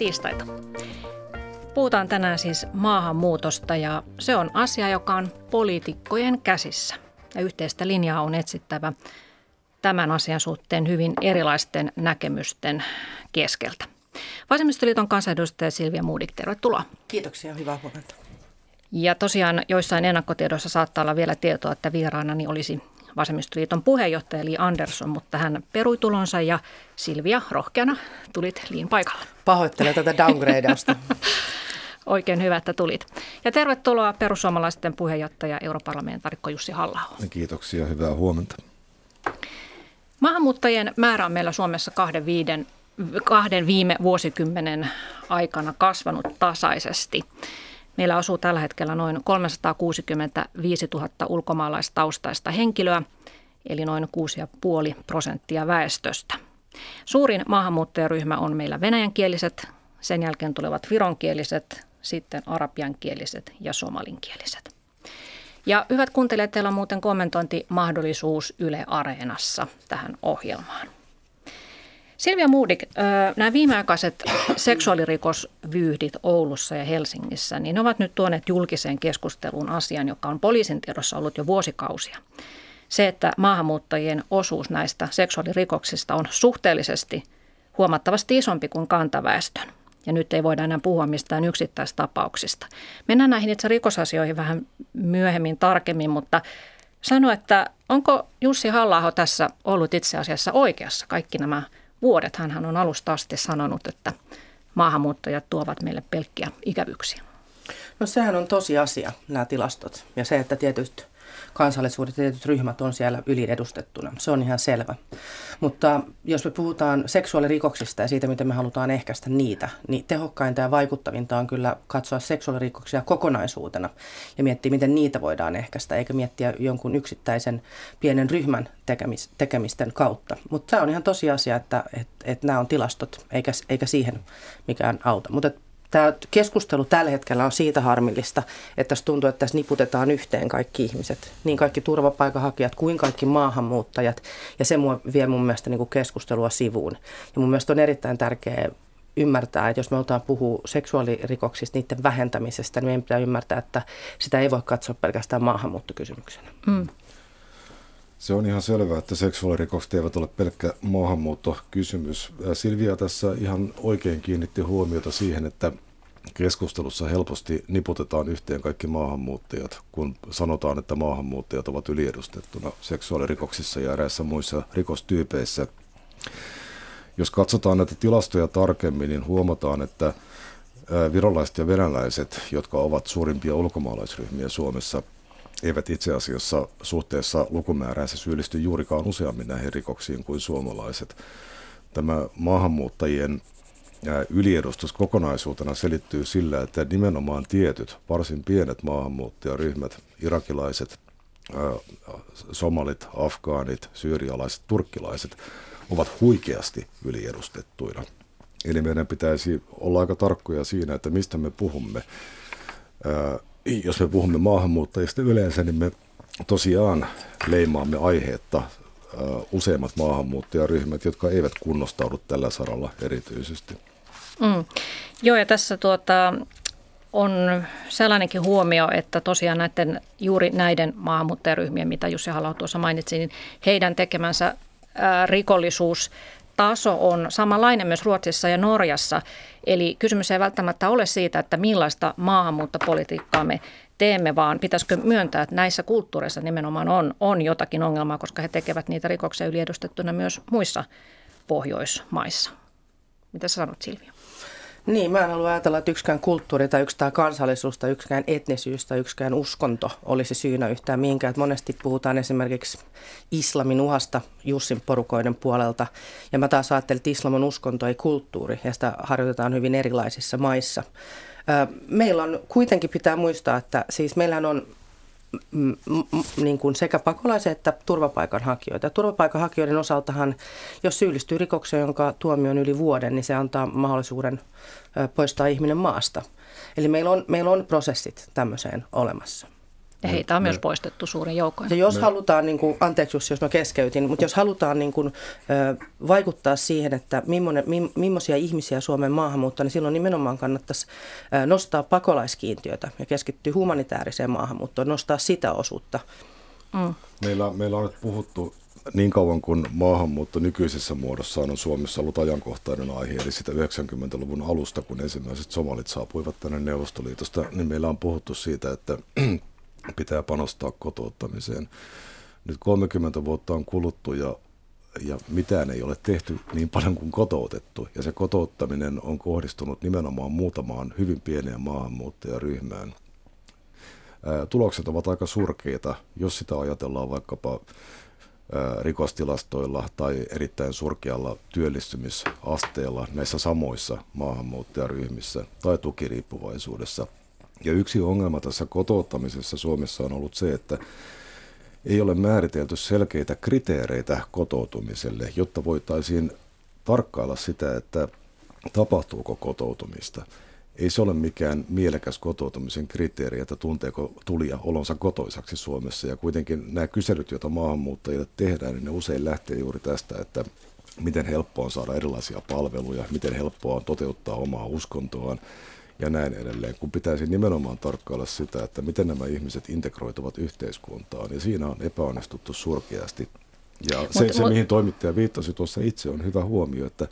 Tiistaita. Puhutaan tänään siis maahanmuutosta ja se on asia, joka on poliitikkojen käsissä. Ja yhteistä linjaa on etsittävä tämän asian suhteen hyvin erilaisten näkemysten keskeltä. Vasemmistoliiton kansanedustaja Silvia Muudik, tervetuloa. Kiitoksia, hyvää huomenta. Ja tosiaan joissain ennakkotiedoissa saattaa olla vielä tietoa, että vieraanani olisi Vasemmistoliiton puheenjohtaja Li Andersson, mutta hän perui tulonsa ja Silvia rohkeana tulit Liin paikalle. Pahoittelen tätä downgradeausta. Oikein hyvä, että tulit. Ja tervetuloa perussuomalaisten puheenjohtaja europarlamentaarikko Jussi halla Kiitoksia, hyvää huomenta. Maahanmuuttajien määrä on meillä Suomessa kahden, viiden, kahden viime vuosikymmenen aikana kasvanut tasaisesti. Meillä asuu tällä hetkellä noin 365 000 ulkomaalaistaustaista henkilöä, eli noin 6,5 prosenttia väestöstä. Suurin maahanmuuttajaryhmä on meillä venäjänkieliset, sen jälkeen tulevat vironkieliset, sitten arabiankieliset ja somalinkieliset. Ja hyvät kuuntelijat, teillä on muuten kommentointimahdollisuus Yle Areenassa tähän ohjelmaan. Silvia Moodik, nämä viimeaikaiset seksuaalirikosvyyhdit Oulussa ja Helsingissä, niin ne ovat nyt tuoneet julkiseen keskusteluun asian, joka on poliisin tiedossa ollut jo vuosikausia. Se, että maahanmuuttajien osuus näistä seksuaalirikoksista on suhteellisesti huomattavasti isompi kuin kantaväestön. Ja nyt ei voida enää puhua mistään yksittäistapauksista. Mennään näihin itse rikosasioihin vähän myöhemmin tarkemmin, mutta sano, että onko Jussi halla tässä ollut itse asiassa oikeassa kaikki nämä vuodet. Hän on alusta asti sanonut, että maahanmuuttajat tuovat meille pelkkiä ikävyyksiä. No sehän on tosiasia, nämä tilastot. Ja se, että tietyt kansallisuudet ja tietyt ryhmät on siellä yliedustettuna. Se on ihan selvä. Mutta jos me puhutaan seksuaalirikoksista ja siitä, miten me halutaan ehkäistä niitä, niin tehokkainta ja vaikuttavinta on kyllä katsoa seksuaalirikoksia kokonaisuutena ja miettiä, miten niitä voidaan ehkäistä, eikä miettiä jonkun yksittäisen pienen ryhmän tekemis, tekemisten kautta. Mutta tämä on ihan tosiasia, että, että, että nämä on tilastot, eikä, eikä siihen mikään auta. Mutta tämä keskustelu tällä hetkellä on siitä harmillista, että tässä tuntuu, että tässä niputetaan yhteen kaikki ihmiset, niin kaikki turvapaikanhakijat kuin kaikki maahanmuuttajat, ja se vie mun mielestä niin kuin keskustelua sivuun. Ja mun mielestä on erittäin tärkeää ymmärtää, että jos me otetaan puhua seksuaalirikoksista, niiden vähentämisestä, niin meidän pitää ymmärtää, että sitä ei voi katsoa pelkästään maahanmuuttokysymyksenä. Mm. Se on ihan selvää, että seksuaalirikokset eivät ole pelkkä maahanmuuttokysymys. Silvia tässä ihan oikein kiinnitti huomiota siihen, että keskustelussa helposti niputetaan yhteen kaikki maahanmuuttajat, kun sanotaan, että maahanmuuttajat ovat yliedustettuna seksuaalirikoksissa ja eräissä muissa rikostyypeissä. Jos katsotaan näitä tilastoja tarkemmin, niin huomataan, että virolaiset ja venäläiset, jotka ovat suurimpia ulkomaalaisryhmiä Suomessa, eivät itse asiassa suhteessa lukumääränsä syyllisty juurikaan useammin näihin rikoksiin kuin suomalaiset. Tämä maahanmuuttajien yliedustus kokonaisuutena selittyy sillä, että nimenomaan tietyt, varsin pienet maahanmuuttajaryhmät, irakilaiset, somalit, afgaanit, syyrialaiset, turkkilaiset, ovat huikeasti yliedustettuina. Eli meidän pitäisi olla aika tarkkoja siinä, että mistä me puhumme jos me puhumme maahanmuuttajista yleensä, niin me tosiaan leimaamme aiheetta useimmat maahanmuuttajaryhmät, jotka eivät kunnostaudu tällä saralla erityisesti. Mm. Joo, ja tässä tuota, on sellainenkin huomio, että tosiaan näiden, juuri näiden maahanmuuttajaryhmien, mitä Jussi halla tuossa mainitsi, niin heidän tekemänsä rikollisuus taso on samanlainen myös Ruotsissa ja Norjassa. Eli kysymys ei välttämättä ole siitä, että millaista maahanmuuttopolitiikkaa me teemme, vaan pitäisikö myöntää, että näissä kulttuureissa nimenomaan on, on jotakin ongelmaa, koska he tekevät niitä rikoksia yliedustettuna myös muissa Pohjoismaissa. Mitä sanot Silvia? Niin, mä en halua ajatella, että yksikään kulttuuri tai yksikään kansallisuus tai yksikään etnisyys tai yksikään uskonto olisi syynä yhtään mihinkään. Että monesti puhutaan esimerkiksi islamin uhasta Jussin porukoiden puolelta. Ja mä taas ajattelin, että islam on uskonto, ei kulttuuri, ja sitä harjoitetaan hyvin erilaisissa maissa. Meillä on, kuitenkin pitää muistaa, että siis meillähän on niin kuin sekä pakolaisia että turvapaikanhakijoita. Turvapaikanhakijoiden osaltahan, jos syyllistyy rikokseen, jonka tuomio on yli vuoden, niin se antaa mahdollisuuden poistaa ihminen maasta. Eli meillä on, meillä on prosessit tämmöiseen olemassa. Ja heitä on myös poistettu suurin joukkoin. Ja jos me, halutaan, niin kuin, anteeksi jos mä keskeytin, mutta jos halutaan niin kuin, vaikuttaa siihen, että millainen, millaisia ihmisiä Suomen maahanmuuttaa, niin silloin nimenomaan kannattaisi nostaa pakolaiskiintiötä ja keskittyä humanitaariseen maahanmuuttoon, nostaa sitä osuutta. Mm. Meillä, meillä on nyt puhuttu niin kauan kuin maahanmuutto nykyisessä muodossaan on Suomessa ollut ajankohtainen aihe, eli sitä 90-luvun alusta, kun ensimmäiset somalit saapuivat tänne Neuvostoliitosta, niin meillä on puhuttu siitä, että pitää panostaa kotouttamiseen. Nyt 30 vuotta on kuluttu ja, ja mitään ei ole tehty niin paljon kuin kotoutettu. Ja se kotouttaminen on kohdistunut nimenomaan muutamaan hyvin pieneen maahanmuuttajaryhmään. tulokset ovat aika surkeita, jos sitä ajatellaan vaikkapa rikostilastoilla tai erittäin surkealla työllistymisasteella näissä samoissa maahanmuuttajaryhmissä tai tukiriippuvaisuudessa. Ja yksi ongelma tässä kotouttamisessa Suomessa on ollut se, että ei ole määritelty selkeitä kriteereitä kotoutumiselle, jotta voitaisiin tarkkailla sitä, että tapahtuuko kotoutumista ei se ole mikään mielekäs kotoutumisen kriteeri, että tunteeko tulija olonsa kotoisaksi Suomessa. Ja kuitenkin nämä kyselyt, joita maahanmuuttajille tehdään, niin ne usein lähtee juuri tästä, että miten helppoa on saada erilaisia palveluja, miten helppoa on toteuttaa omaa uskontoaan ja näin edelleen, kun pitäisi nimenomaan tarkkailla sitä, että miten nämä ihmiset integroituvat yhteiskuntaan. Ja siinä on epäonnistuttu surkeasti. Ja se, mut, se mut, mihin toimittaja viittasi tuossa itse, on hyvä huomio, että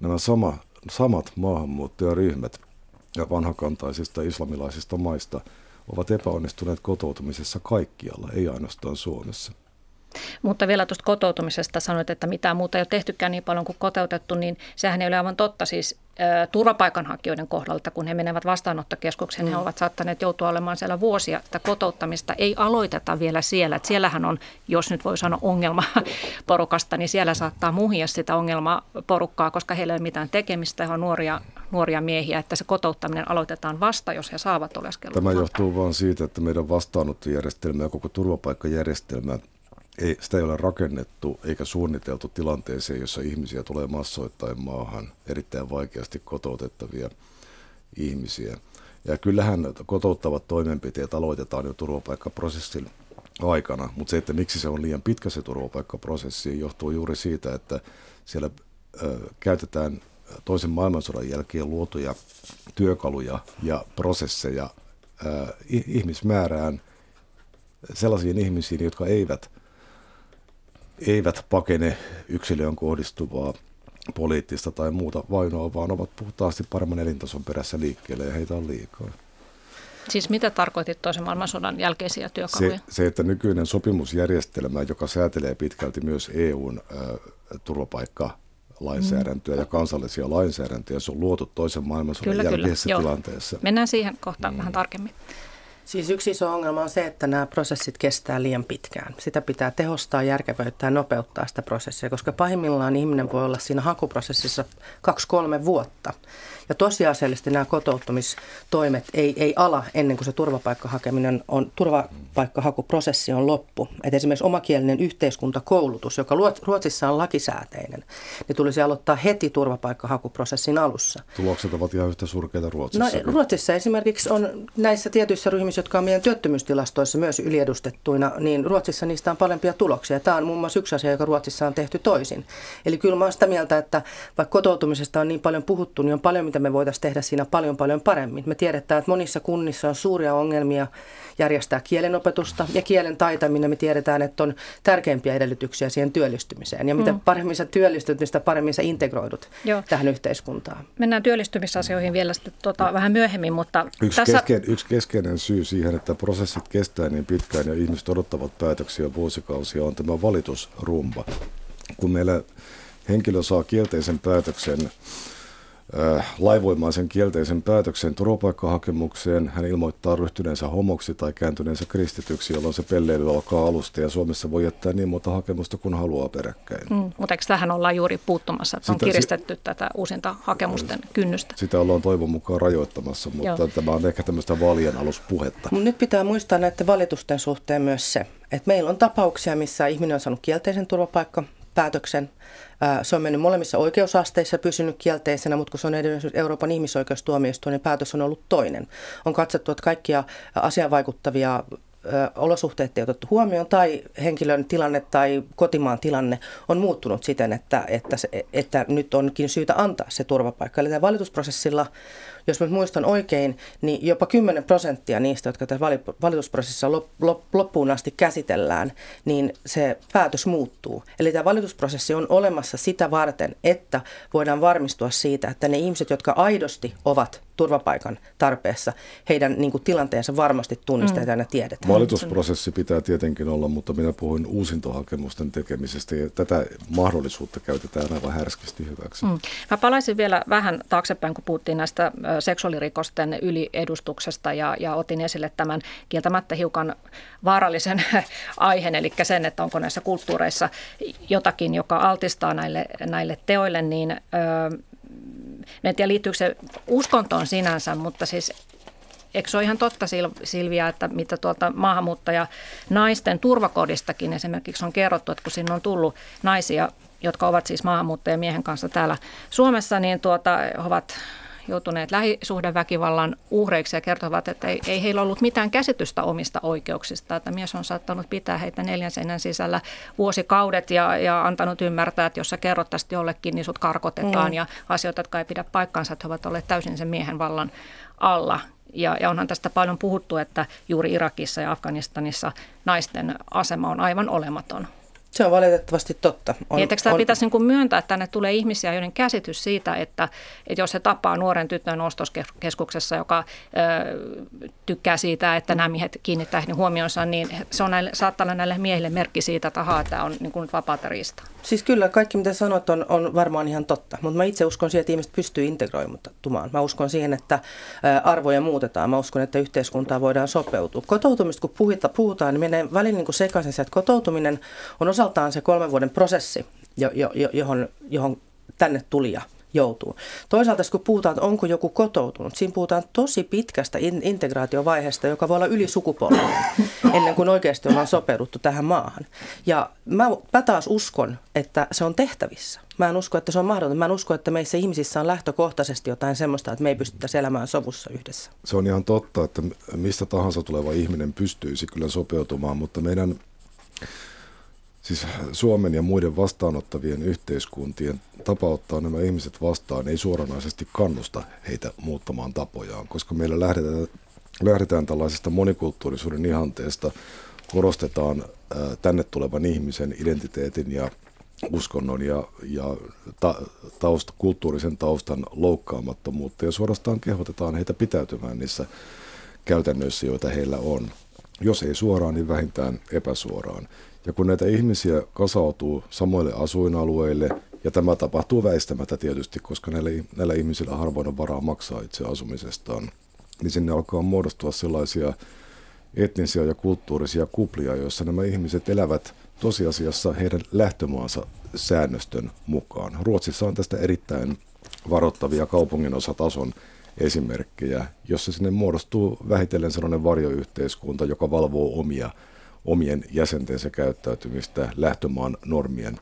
nämä sama, samat maahanmuuttajaryhmät – ja vanhakantaisista islamilaisista maista ovat epäonnistuneet kotoutumisessa kaikkialla, ei ainoastaan Suomessa. Mutta vielä tuosta kotoutumisesta sanoit, että mitään muuta ei ole tehtykään niin paljon kuin koteutettu, niin sehän ei ole aivan totta. Siis turvapaikanhakijoiden kohdalta, kun he menevät vastaanottokeskukseen, mm. he ovat saattaneet joutua olemaan siellä vuosia. Sitä kotouttamista ei aloiteta vielä siellä. Että siellähän on, jos nyt voi sanoa ongelma porukasta, niin siellä saattaa muhia sitä ongelmaporukkaa, koska heillä ei ole mitään tekemistä, he on nuoria, nuoria miehiä, että se kotouttaminen aloitetaan vasta, jos he saavat oleskelua. Tämä johtuu vain siitä, että meidän vastaanottojärjestelmä ja koko turvapaikkajärjestelmä ei, sitä ei ole rakennettu eikä suunniteltu tilanteeseen, jossa ihmisiä tulee massoittain maahan, erittäin vaikeasti kotoutettavia ihmisiä. Ja kyllähän kotouttavat toimenpiteet aloitetaan jo turvapaikkaprosessin aikana, mutta se, että miksi se on liian pitkä se turvapaikkaprosessi, johtuu juuri siitä, että siellä ö, käytetään toisen maailmansodan jälkeen luotuja työkaluja ja prosesseja ö, ihmismäärään sellaisiin ihmisiin, jotka eivät – eivät pakene yksilöön kohdistuvaa poliittista tai muuta vainoa, vaan ovat puhtaasti paremman elintason perässä liikkeelle ja heitä on liikaa. Siis mitä tarkoitit toisen maailmansodan jälkeisiä työkaluja? Se, se, että nykyinen sopimusjärjestelmä, joka säätelee pitkälti myös EUn äh, turvapaikka lainsäädäntöä mm. ja kansallisia lainsäädäntöjä. Se on luotu toisen maailmansodan kyllä, jälkeisessä kyllä. tilanteessa. Mennään siihen kohtaan mm. vähän tarkemmin. Siis yksi iso ongelma on se, että nämä prosessit kestää liian pitkään. Sitä pitää tehostaa, järkevöittää ja nopeuttaa sitä prosessia, koska pahimmillaan ihminen voi olla siinä hakuprosessissa kaksi-kolme vuotta. Ja tosiasiallisesti nämä kotouttamistoimet ei, ei ala ennen kuin se turvapaikkahakeminen on, turvapaikkahakuprosessi on loppu. Et esimerkiksi omakielinen yhteiskuntakoulutus, joka Ruotsissa on lakisääteinen, niin tulisi aloittaa heti turvapaikkahakuprosessin alussa. Tulokset ovat ihan yhtä surkeita Ruotsissa. No, Ruotsissa esimerkiksi on näissä tietyissä ryhmissä, jotka on meidän työttömyystilastoissa myös yliedustettuina, niin Ruotsissa niistä on parempia tuloksia. Tämä on muun muassa yksi asia, joka Ruotsissa on tehty toisin. Eli kyllä mä olen sitä mieltä, että vaikka kotoutumisesta on niin paljon puhuttu, niin on paljon mitä me voitaisiin tehdä siinä paljon paljon paremmin. Me tiedetään, että monissa kunnissa on suuria ongelmia järjestää kielenopetusta ja kielen taitaminen me tiedetään, että on tärkeimpiä edellytyksiä siihen työllistymiseen. Ja mitä mm. paremmin sä työllistyt, niin sitä paremmin sä integroidut Joo. tähän yhteiskuntaan. Mennään työllistymisasioihin vielä sitten tuota, vähän myöhemmin, mutta yksi, tässä... keskeinen, yksi keskeinen syy siihen, että prosessit kestää niin pitkään ja ihmiset odottavat päätöksiä vuosikausia on tämä valitusrumba. Kun meillä henkilö saa kielteisen päätöksen laivoimaisen kielteisen päätöksen turvapaikkahakemukseen. Hän ilmoittaa ryhtyneensä homoksi tai kääntyneensä kristityksi, jolloin se pelleily alkaa alusta ja Suomessa voi jättää niin monta hakemusta kuin haluaa peräkkäin. Mm, mutta eikö tähän ollaan juuri puuttumassa, että sitä, on kiristetty si- tätä uusinta hakemusten kynnystä? Sitä ollaan toivon mukaan rajoittamassa, mutta Joo. tämä on ehkä tämmöistä vaalien aluspuhetta. Mut nyt pitää muistaa näiden valitusten suhteen myös se, että meillä on tapauksia, missä ihminen on saanut kielteisen turvapaikka päätöksen. Se on mennyt molemmissa oikeusasteissa pysynyt kielteisenä, mutta kun se on edennyt Euroopan ihmisoikeustuomioistuin, niin päätös on ollut toinen. On katsottu, että kaikkia asian vaikuttavia olosuhteet ei otettu huomioon tai henkilön tilanne tai kotimaan tilanne on muuttunut siten, että, että, se, että nyt onkin syytä antaa se turvapaikka. Eli valitusprosessilla jos mä muistan oikein, niin jopa 10 prosenttia niistä, jotka tässä valitusprosessissa loppuun asti käsitellään, niin se päätös muuttuu. Eli tämä valitusprosessi on olemassa sitä varten, että voidaan varmistua siitä, että ne ihmiset, jotka aidosti ovat turvapaikan tarpeessa, heidän niin kuin, tilanteensa varmasti tunnistetaan mm. ja tiedetään. Valitusprosessi pitää tietenkin olla, mutta minä puhuin uusintohakemusten tekemisestä ja tätä mahdollisuutta käytetään aivan härskisti hyväksi. Mm. Mä palaisin vielä vähän taaksepäin, kun puhuttiin näistä seksuaalirikosten yliedustuksesta ja, ja otin esille tämän kieltämättä hiukan vaarallisen aiheen, eli sen, että onko näissä kulttuureissa jotakin, joka altistaa näille, näille teoille, niin ö, en tiedä liittyykö se uskontoon sinänsä, mutta siis Eikö se ole ihan totta Silvia, että mitä tuolta maahanmuuttaja naisten turvakodistakin esimerkiksi on kerrottu, että kun sinne on tullut naisia, jotka ovat siis maahanmuuttajamiehen kanssa täällä Suomessa, niin tuota, ovat joutuneet lähisuhdeväkivallan uhreiksi ja kertovat, että ei, ei heillä ollut mitään käsitystä omista oikeuksista, että mies on saattanut pitää heitä neljän seinän sisällä vuosikaudet ja, ja antanut ymmärtää, että jos sä kerrot tästä jollekin, niin sut karkotetaan mm. ja asioita, jotka ei pidä paikkaansa, että he ovat olleet täysin sen miehen vallan alla. Ja, ja onhan tästä paljon puhuttu, että juuri Irakissa ja Afganistanissa naisten asema on aivan olematon. Se on valitettavasti totta. On, niin, tämä on... pitäisi niin myöntää, että tänne tulee ihmisiä, joiden käsitys siitä, että, että jos he tapaa nuoren tytön ostoskeskuksessa, joka ö, tykkää siitä, että nämä miehet kiinnittää heidän huomionsa, niin se on näille, saattaa olla näille miehille merkki siitä, että ahaa, tämä on niin kuin vapaata riista. Siis kyllä, kaikki mitä sanot on, on varmaan ihan totta, mutta mä itse uskon siihen, että ihmiset pystyy integroimumaan. Mä uskon siihen, että arvoja muutetaan. Mä uskon, että yhteiskuntaa voidaan sopeutua. Kotoutumista kun puhutaan, niin menee välillä niin sekaisin se, että kotoutuminen on osa osaltaan se kolmen vuoden prosessi, johon, johon tänne tulija joutuu. Toisaalta kun puhutaan, että onko joku kotoutunut, siinä puhutaan tosi pitkästä integraatiovaiheesta, joka voi olla yli sukupolven, ennen kuin oikeasti ollaan sopeuduttu tähän maahan. Ja mä, mä taas uskon, että se on tehtävissä. Mä en usko, että se on mahdotonta. Mä en usko, että meissä ihmisissä on lähtökohtaisesti jotain semmoista, että me ei pystyttäisi elämään sovussa yhdessä. Se on ihan totta, että mistä tahansa tuleva ihminen pystyisi kyllä sopeutumaan, mutta meidän Siis Suomen ja muiden vastaanottavien yhteiskuntien tapa ottaa nämä ihmiset vastaan ei suoranaisesti kannusta heitä muuttamaan tapojaan, koska meillä lähdetään, lähdetään tällaisesta monikulttuurisuuden ihanteesta, korostetaan tänne tulevan ihmisen identiteetin ja uskonnon ja, ja ta, taust, kulttuurisen taustan loukkaamattomuutta ja suorastaan kehotetaan heitä pitäytymään niissä käytännöissä, joita heillä on. Jos ei suoraan, niin vähintään epäsuoraan. Ja kun näitä ihmisiä kasautuu samoille asuinalueille, ja tämä tapahtuu väistämättä tietysti, koska näillä, näillä ihmisillä harvoin on varaa maksaa itse asumisestaan, niin sinne alkaa muodostua sellaisia etnisiä ja kulttuurisia kuplia, joissa nämä ihmiset elävät tosiasiassa heidän lähtömaansa säännöstön mukaan. Ruotsissa on tästä erittäin varoittavia kaupunginosatason esimerkkejä, jossa sinne muodostuu vähitellen sellainen varjoyhteiskunta, joka valvoo omia omien jäsentensä käyttäytymistä lähtömaan normien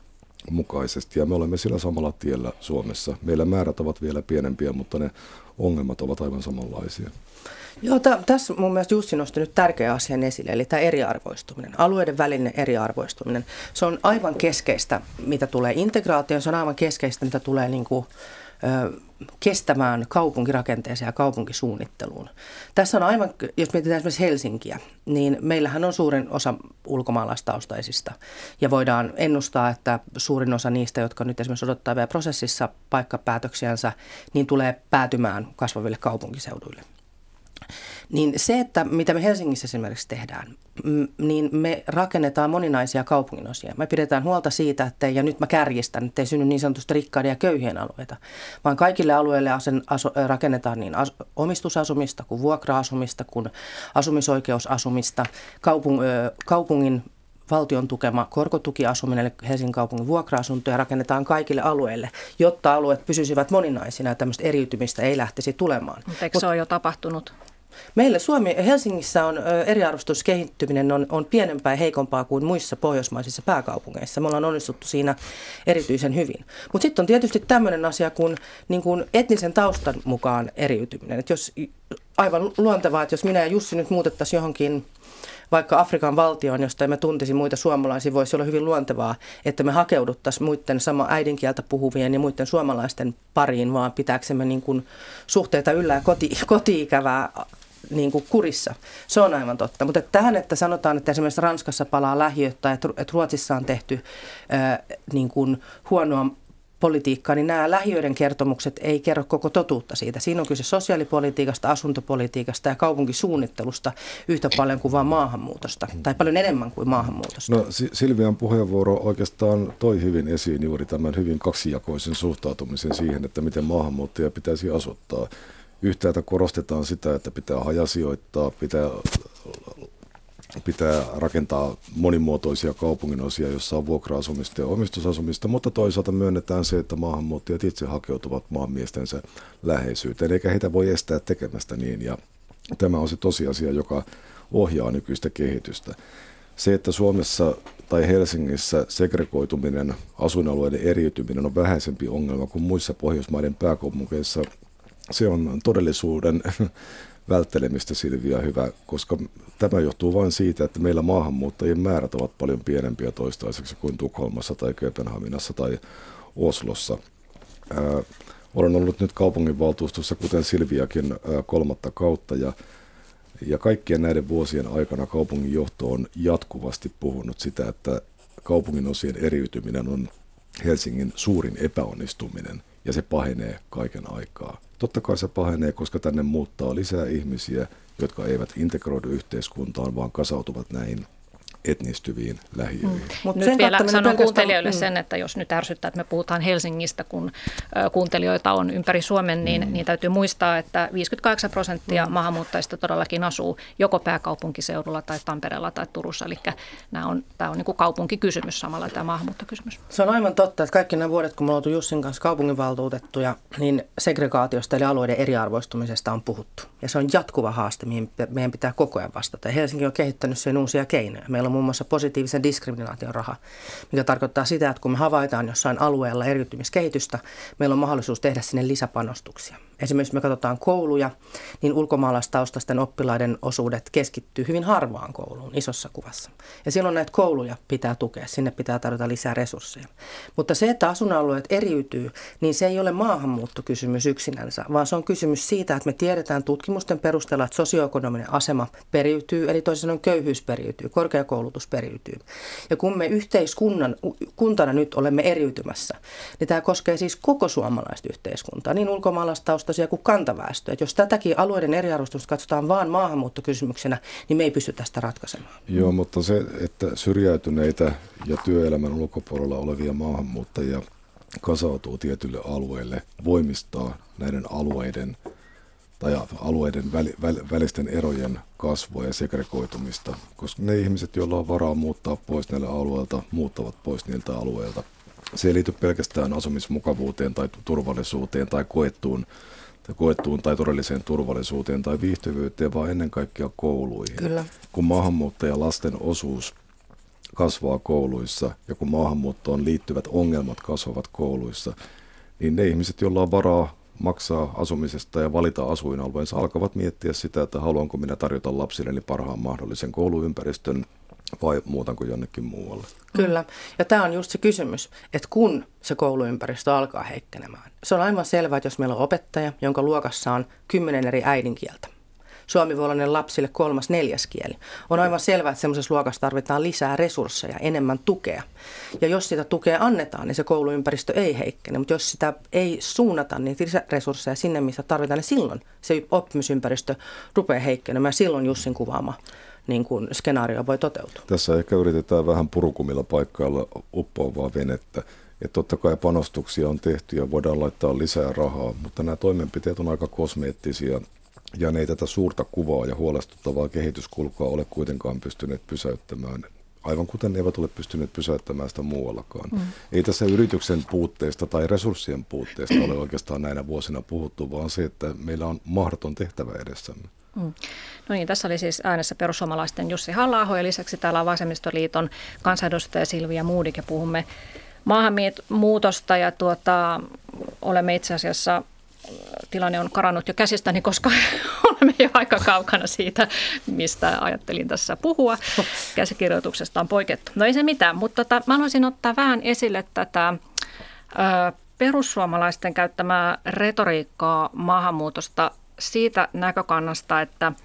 mukaisesti. Ja me olemme sillä samalla tiellä Suomessa. Meillä määrät ovat vielä pienempiä, mutta ne ongelmat ovat aivan samanlaisia. Joo, t- tässä mun mielestä Jussi nosti nyt tärkeä asian esille, eli tämä eriarvoistuminen, alueiden välinen eriarvoistuminen. Se on aivan keskeistä, mitä tulee integraatioon, se on aivan keskeistä, mitä tulee niin kuin, kestämään kaupunkirakenteeseen ja kaupunkisuunnitteluun. Tässä on aivan, jos mietitään esimerkiksi Helsinkiä, niin meillähän on suurin osa ulkomaalaistaustaisista. Ja voidaan ennustaa, että suurin osa niistä, jotka nyt esimerkiksi odottaa vielä prosessissa paikkapäätöksiänsä, niin tulee päätymään kasvaville kaupunkiseuduille. Niin se, että mitä me Helsingissä esimerkiksi tehdään, niin me rakennetaan moninaisia kaupunginosia. Me pidetään huolta siitä, että, ja nyt mä kärjistän, että ei synny niin sanotusta rikkaiden ja köyhien alueita, vaan kaikille alueille asen, asu, rakennetaan niin as, omistusasumista kuin vuokra-asumista kuin asumisoikeusasumista, kaupung, kaupungin valtion tukema korkotukiasuminen, eli Helsingin kaupungin vuokra-asuntoja rakennetaan kaikille alueille, jotta alueet pysyisivät moninaisina ja tämmöistä eriytymistä ei lähtisi tulemaan. Mutta eikö se ole jo tapahtunut? Meillä Suomi, Helsingissä on eriarvostuskehittyminen on, on pienempää ja heikompaa kuin muissa pohjoismaisissa pääkaupungeissa. Me ollaan onnistuttu siinä erityisen hyvin. Mutta sitten on tietysti tämmöinen asia kuin, niin kuin etnisen taustan mukaan eriytyminen. Et jos, aivan luontevaa, että jos minä ja Jussi nyt muutettaisiin johonkin vaikka Afrikan valtioon, josta emme tuntisi muita suomalaisia, voisi olla hyvin luontevaa, että me hakeuduttaisiin muiden sama äidinkieltä puhuvien ja muiden suomalaisten pariin, vaan pitääksemme niin kuin suhteita yllä ja koti, koti-ikävää niin kuin kurissa. Se on aivan totta. Mutta tähän, että sanotaan, että esimerkiksi Ranskassa palaa lähiöt tai että Ruotsissa on tehty ää, niin kuin huonoa politiikkaa, niin nämä lähiöiden kertomukset ei kerro koko totuutta siitä. Siinä on kyse sosiaalipolitiikasta, asuntopolitiikasta ja kaupunkisuunnittelusta yhtä paljon kuin vain maahanmuutosta, tai paljon enemmän kuin maahanmuutosta. No Silvian puheenvuoro oikeastaan toi hyvin esiin juuri tämän hyvin kaksijakoisen suhtautumisen siihen, että miten maahanmuuttajia pitäisi asuttaa. Yhtäältä korostetaan sitä, että pitää hajasijoittaa, pitää pitää rakentaa monimuotoisia kaupunginosia, joissa on vuokra-asumista ja omistusasumista, mutta toisaalta myönnetään se, että maahanmuuttajat itse hakeutuvat maanmiestensä läheisyyteen, eikä heitä voi estää tekemästä niin. Ja tämä on se tosiasia, joka ohjaa nykyistä kehitystä. Se, että Suomessa tai Helsingissä segregoituminen, asuinalueiden eriytyminen on vähäisempi ongelma kuin muissa Pohjoismaiden pääkaupungeissa, se on todellisuuden välttelemistä Silvia hyvä, koska tämä johtuu vain siitä, että meillä maahanmuuttajien määrät ovat paljon pienempiä toistaiseksi kuin Tukholmassa tai Kööpenhaminassa tai Oslossa. Ää, olen ollut nyt kaupunginvaltuustossa, kuten Silviakin, ää, kolmatta kautta ja, ja kaikkien näiden vuosien aikana kaupungin johto on jatkuvasti puhunut sitä, että kaupungin osien eriytyminen on Helsingin suurin epäonnistuminen ja se pahenee kaiken aikaa. Totta kai se pahenee, koska tänne muuttaa lisää ihmisiä, jotka eivät integroidu yhteiskuntaan, vaan kasautuvat näihin etnistyviin lähiöihin. Mm. Mut nyt vielä sanon kuuntelijoille mm. sen, että jos nyt ärsyttää, että me puhutaan Helsingistä, kun kuuntelijoita on ympäri Suomen, niin, mm. niin täytyy muistaa, että 58 prosenttia mm. maahanmuuttajista todellakin asuu joko pääkaupunkiseudulla tai Tampereella tai Turussa. Eli nämä on, tämä on niin kuin kaupunkikysymys samalla tämä maahanmuuttokysymys. Se on aivan totta, että kaikki nämä vuodet, kun me ollaan Jussin kanssa kaupunginvaltuutettuja, niin segregaatiosta eli alueiden eriarvoistumisesta on puhuttu. Ja se on jatkuva haaste, mihin meidän pitää koko ajan vastata. Ja Helsinki on kehittänyt sen uusia keinoja. Meillä on muun muassa positiivisen diskriminaation raha, mikä tarkoittaa sitä, että kun me havaitaan jossain alueella eriytymiskehitystä, meillä on mahdollisuus tehdä sinne lisäpanostuksia. Esimerkiksi me katsotaan kouluja, niin ulkomaalaistaustaisten oppilaiden osuudet keskittyy hyvin harvaan kouluun isossa kuvassa. Ja silloin näitä kouluja pitää tukea, sinne pitää tarjota lisää resursseja. Mutta se, että asuinalueet eriytyy, niin se ei ole maahanmuuttokysymys yksinänsä, vaan se on kysymys siitä, että me tiedetään tutkimusten perusteella, että sosioekonominen asema periytyy, eli toisin sanoen köyhyys periytyy, korkeakoulutus periytyy. Ja kun me yhteiskunnan, kuntana nyt olemme eriytymässä, niin tämä koskee siis koko suomalaista yhteiskuntaa, niin ulkomaalaistausta taustaisia kuin kantaväestö. Että jos tätäkin alueiden eriarvoistusta katsotaan vain maahanmuuttokysymyksenä, niin me ei pysty tästä ratkaisemaan. Joo, mutta se, että syrjäytyneitä ja työelämän ulkopuolella olevia maahanmuuttajia kasautuu tietylle alueelle, voimistaa näiden alueiden tai alueiden väli, väl, välisten erojen kasvua ja segregoitumista, koska ne ihmiset, joilla on varaa muuttaa pois näiltä alueilta, muuttavat pois niiltä alueilta. Se ei liity pelkästään asumismukavuuteen tai turvallisuuteen tai koettuun koettuun tai todelliseen turvallisuuteen tai viihtyvyyteen, vaan ennen kaikkea kouluihin. Kyllä. Kun maahanmuuttaja lasten osuus kasvaa kouluissa ja kun maahanmuuttoon liittyvät ongelmat kasvavat kouluissa, niin ne ihmiset, joilla on varaa maksaa asumisesta ja valita asuinalueensa, alkavat miettiä sitä, että haluanko minä tarjota lapsilleni parhaan mahdollisen kouluympäristön vai muutanko jonnekin muualle. Kyllä, ja tämä on just se kysymys, että kun se kouluympäristö alkaa heikkenemään, se on aivan selvää, että jos meillä on opettaja, jonka luokassa on kymmenen eri äidinkieltä, suomi voi olla lapsille kolmas, neljäs kieli. On aivan selvää, että semmoisessa luokassa tarvitaan lisää resursseja, enemmän tukea. Ja jos sitä tukea annetaan, niin se kouluympäristö ei heikkene. Mutta jos sitä ei suunnata niitä lisäresursseja sinne, missä tarvitaan, niin silloin se oppimisympäristö rupeaa heikkenemään. Silloin Jussin kuvaama niin kuin skenaario voi toteutua. Tässä ehkä yritetään vähän purukumilla paikkailla uppoavaa venettä. Että totta kai panostuksia on tehty ja voidaan laittaa lisää rahaa, mutta nämä toimenpiteet on aika kosmeettisia ja ne ei tätä suurta kuvaa ja huolestuttavaa kehityskulkua ole kuitenkaan pystyneet pysäyttämään aivan kuten ne eivät ole pystyneet pysäyttämään sitä muuallakaan. Mm. Ei tässä yrityksen puutteesta tai resurssien puutteesta ole oikeastaan näinä vuosina puhuttu, vaan se, että meillä on mahdoton tehtävä edessämme. Mm. No niin, tässä oli siis äänessä perussuomalaisten Jussi halla ja lisäksi täällä on Vasemmistoliiton kansanedustaja Silvia Muudik ja puhumme maahanmuutosta ja tuota, olemme itse asiassa, tilanne on karannut jo käsistäni, koska olemme jo aika kaukana siitä, mistä ajattelin tässä puhua. Käsikirjoituksesta on poikettu. No ei se mitään, mutta tota, mä haluaisin ottaa vähän esille tätä ö, perussuomalaisten käyttämää retoriikkaa maahanmuutosta siitä näkökannasta, että –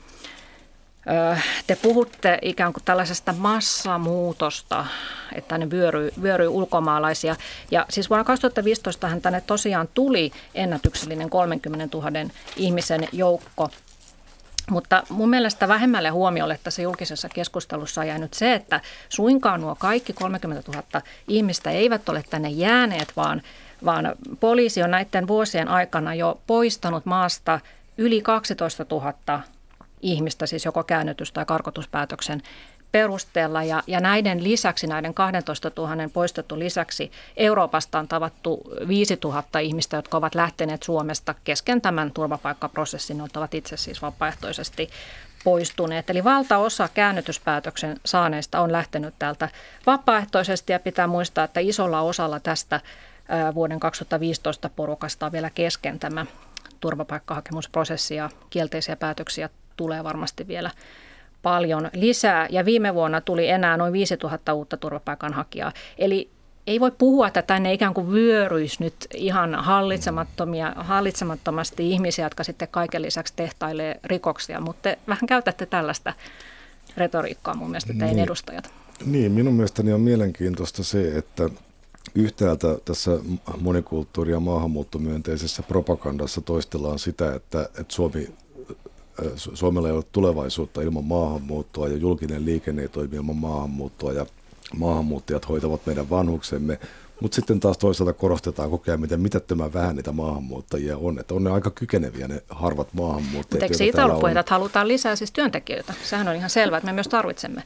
te puhutte ikään kuin tällaisesta massamuutosta, että ne vyöryy, vyöryy ulkomaalaisia. Ja siis vuonna 2015 tänne tosiaan tuli ennätyksellinen 30 000 ihmisen joukko. Mutta mun mielestä vähemmälle huomiolle tässä julkisessa keskustelussa on jäänyt se, että suinkaan nuo kaikki 30 000 ihmistä eivät ole tänne jääneet, vaan, vaan poliisi on näiden vuosien aikana jo poistanut maasta yli 12 000 ihmistä, siis joko käännytys- tai karkotuspäätöksen perusteella. Ja, ja näiden lisäksi, näiden 12 000 poistettu lisäksi, Euroopasta on tavattu 5 000 ihmistä, jotka ovat lähteneet Suomesta kesken tämän turvapaikkaprosessin, jotka ovat itse siis vapaaehtoisesti poistuneet. Eli valtaosa käännytyspäätöksen saaneista on lähtenyt täältä vapaaehtoisesti ja pitää muistaa, että isolla osalla tästä vuoden 2015 porukasta on vielä kesken tämä turvapaikkahakemusprosessi ja kielteisiä päätöksiä tulee varmasti vielä paljon lisää. Ja viime vuonna tuli enää noin 5000 uutta turvapaikanhakijaa. Eli ei voi puhua, että tänne ikään kuin vyöryisi nyt ihan hallitsemattomia, hallitsemattomasti ihmisiä, jotka sitten kaiken lisäksi tehtailee rikoksia, mutta te vähän käytätte tällaista retoriikkaa mun mielestä teidän niin. edustajat. Niin, minun mielestäni on mielenkiintoista se, että yhtäältä tässä monikulttuuri- ja maahanmuuttomyönteisessä propagandassa toistellaan sitä, että, että Suomi Suomella ei ole tulevaisuutta ilman maahanmuuttoa ja julkinen liikenne ei toimi ilman maahanmuuttoa ja maahanmuuttajat hoitavat meidän vanhuksemme. Mutta sitten taas toisaalta korostetaan koko ajan, miten mitättömän vähän niitä maahanmuuttajia on. Että on ne aika kykeneviä ne harvat maahanmuuttajat. Mutta eikö siitä ollut puhetta, että halutaan lisää siis työntekijöitä? Sehän on ihan selvää, että me myös tarvitsemme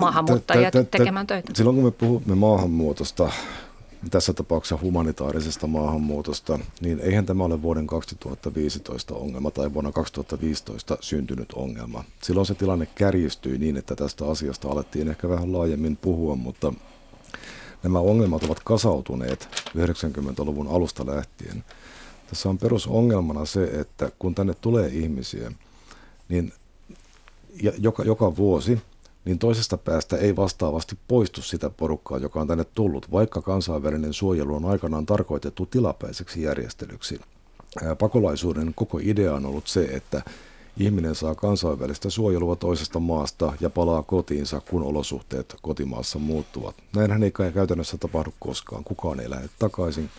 maahanmuuttajia tekemään töitä. Silloin kun me puhumme maahanmuutosta, tässä tapauksessa humanitaarisesta maahanmuutosta, niin eihän tämä ole vuoden 2015 ongelma tai vuonna 2015 syntynyt ongelma. Silloin se tilanne kärjistyi niin, että tästä asiasta alettiin ehkä vähän laajemmin puhua, mutta nämä ongelmat ovat kasautuneet 90-luvun alusta lähtien. Tässä on perusongelmana se, että kun tänne tulee ihmisiä, niin joka, joka vuosi niin toisesta päästä ei vastaavasti poistu sitä porukkaa, joka on tänne tullut, vaikka kansainvälinen suojelu on aikanaan tarkoitettu tilapäiseksi järjestelyksi. Pakolaisuuden koko idea on ollut se, että ihminen saa kansainvälistä suojelua toisesta maasta ja palaa kotiinsa, kun olosuhteet kotimaassa muuttuvat. Näinhän ei käytännössä tapahdu koskaan. Kukaan ei lähde takaisin.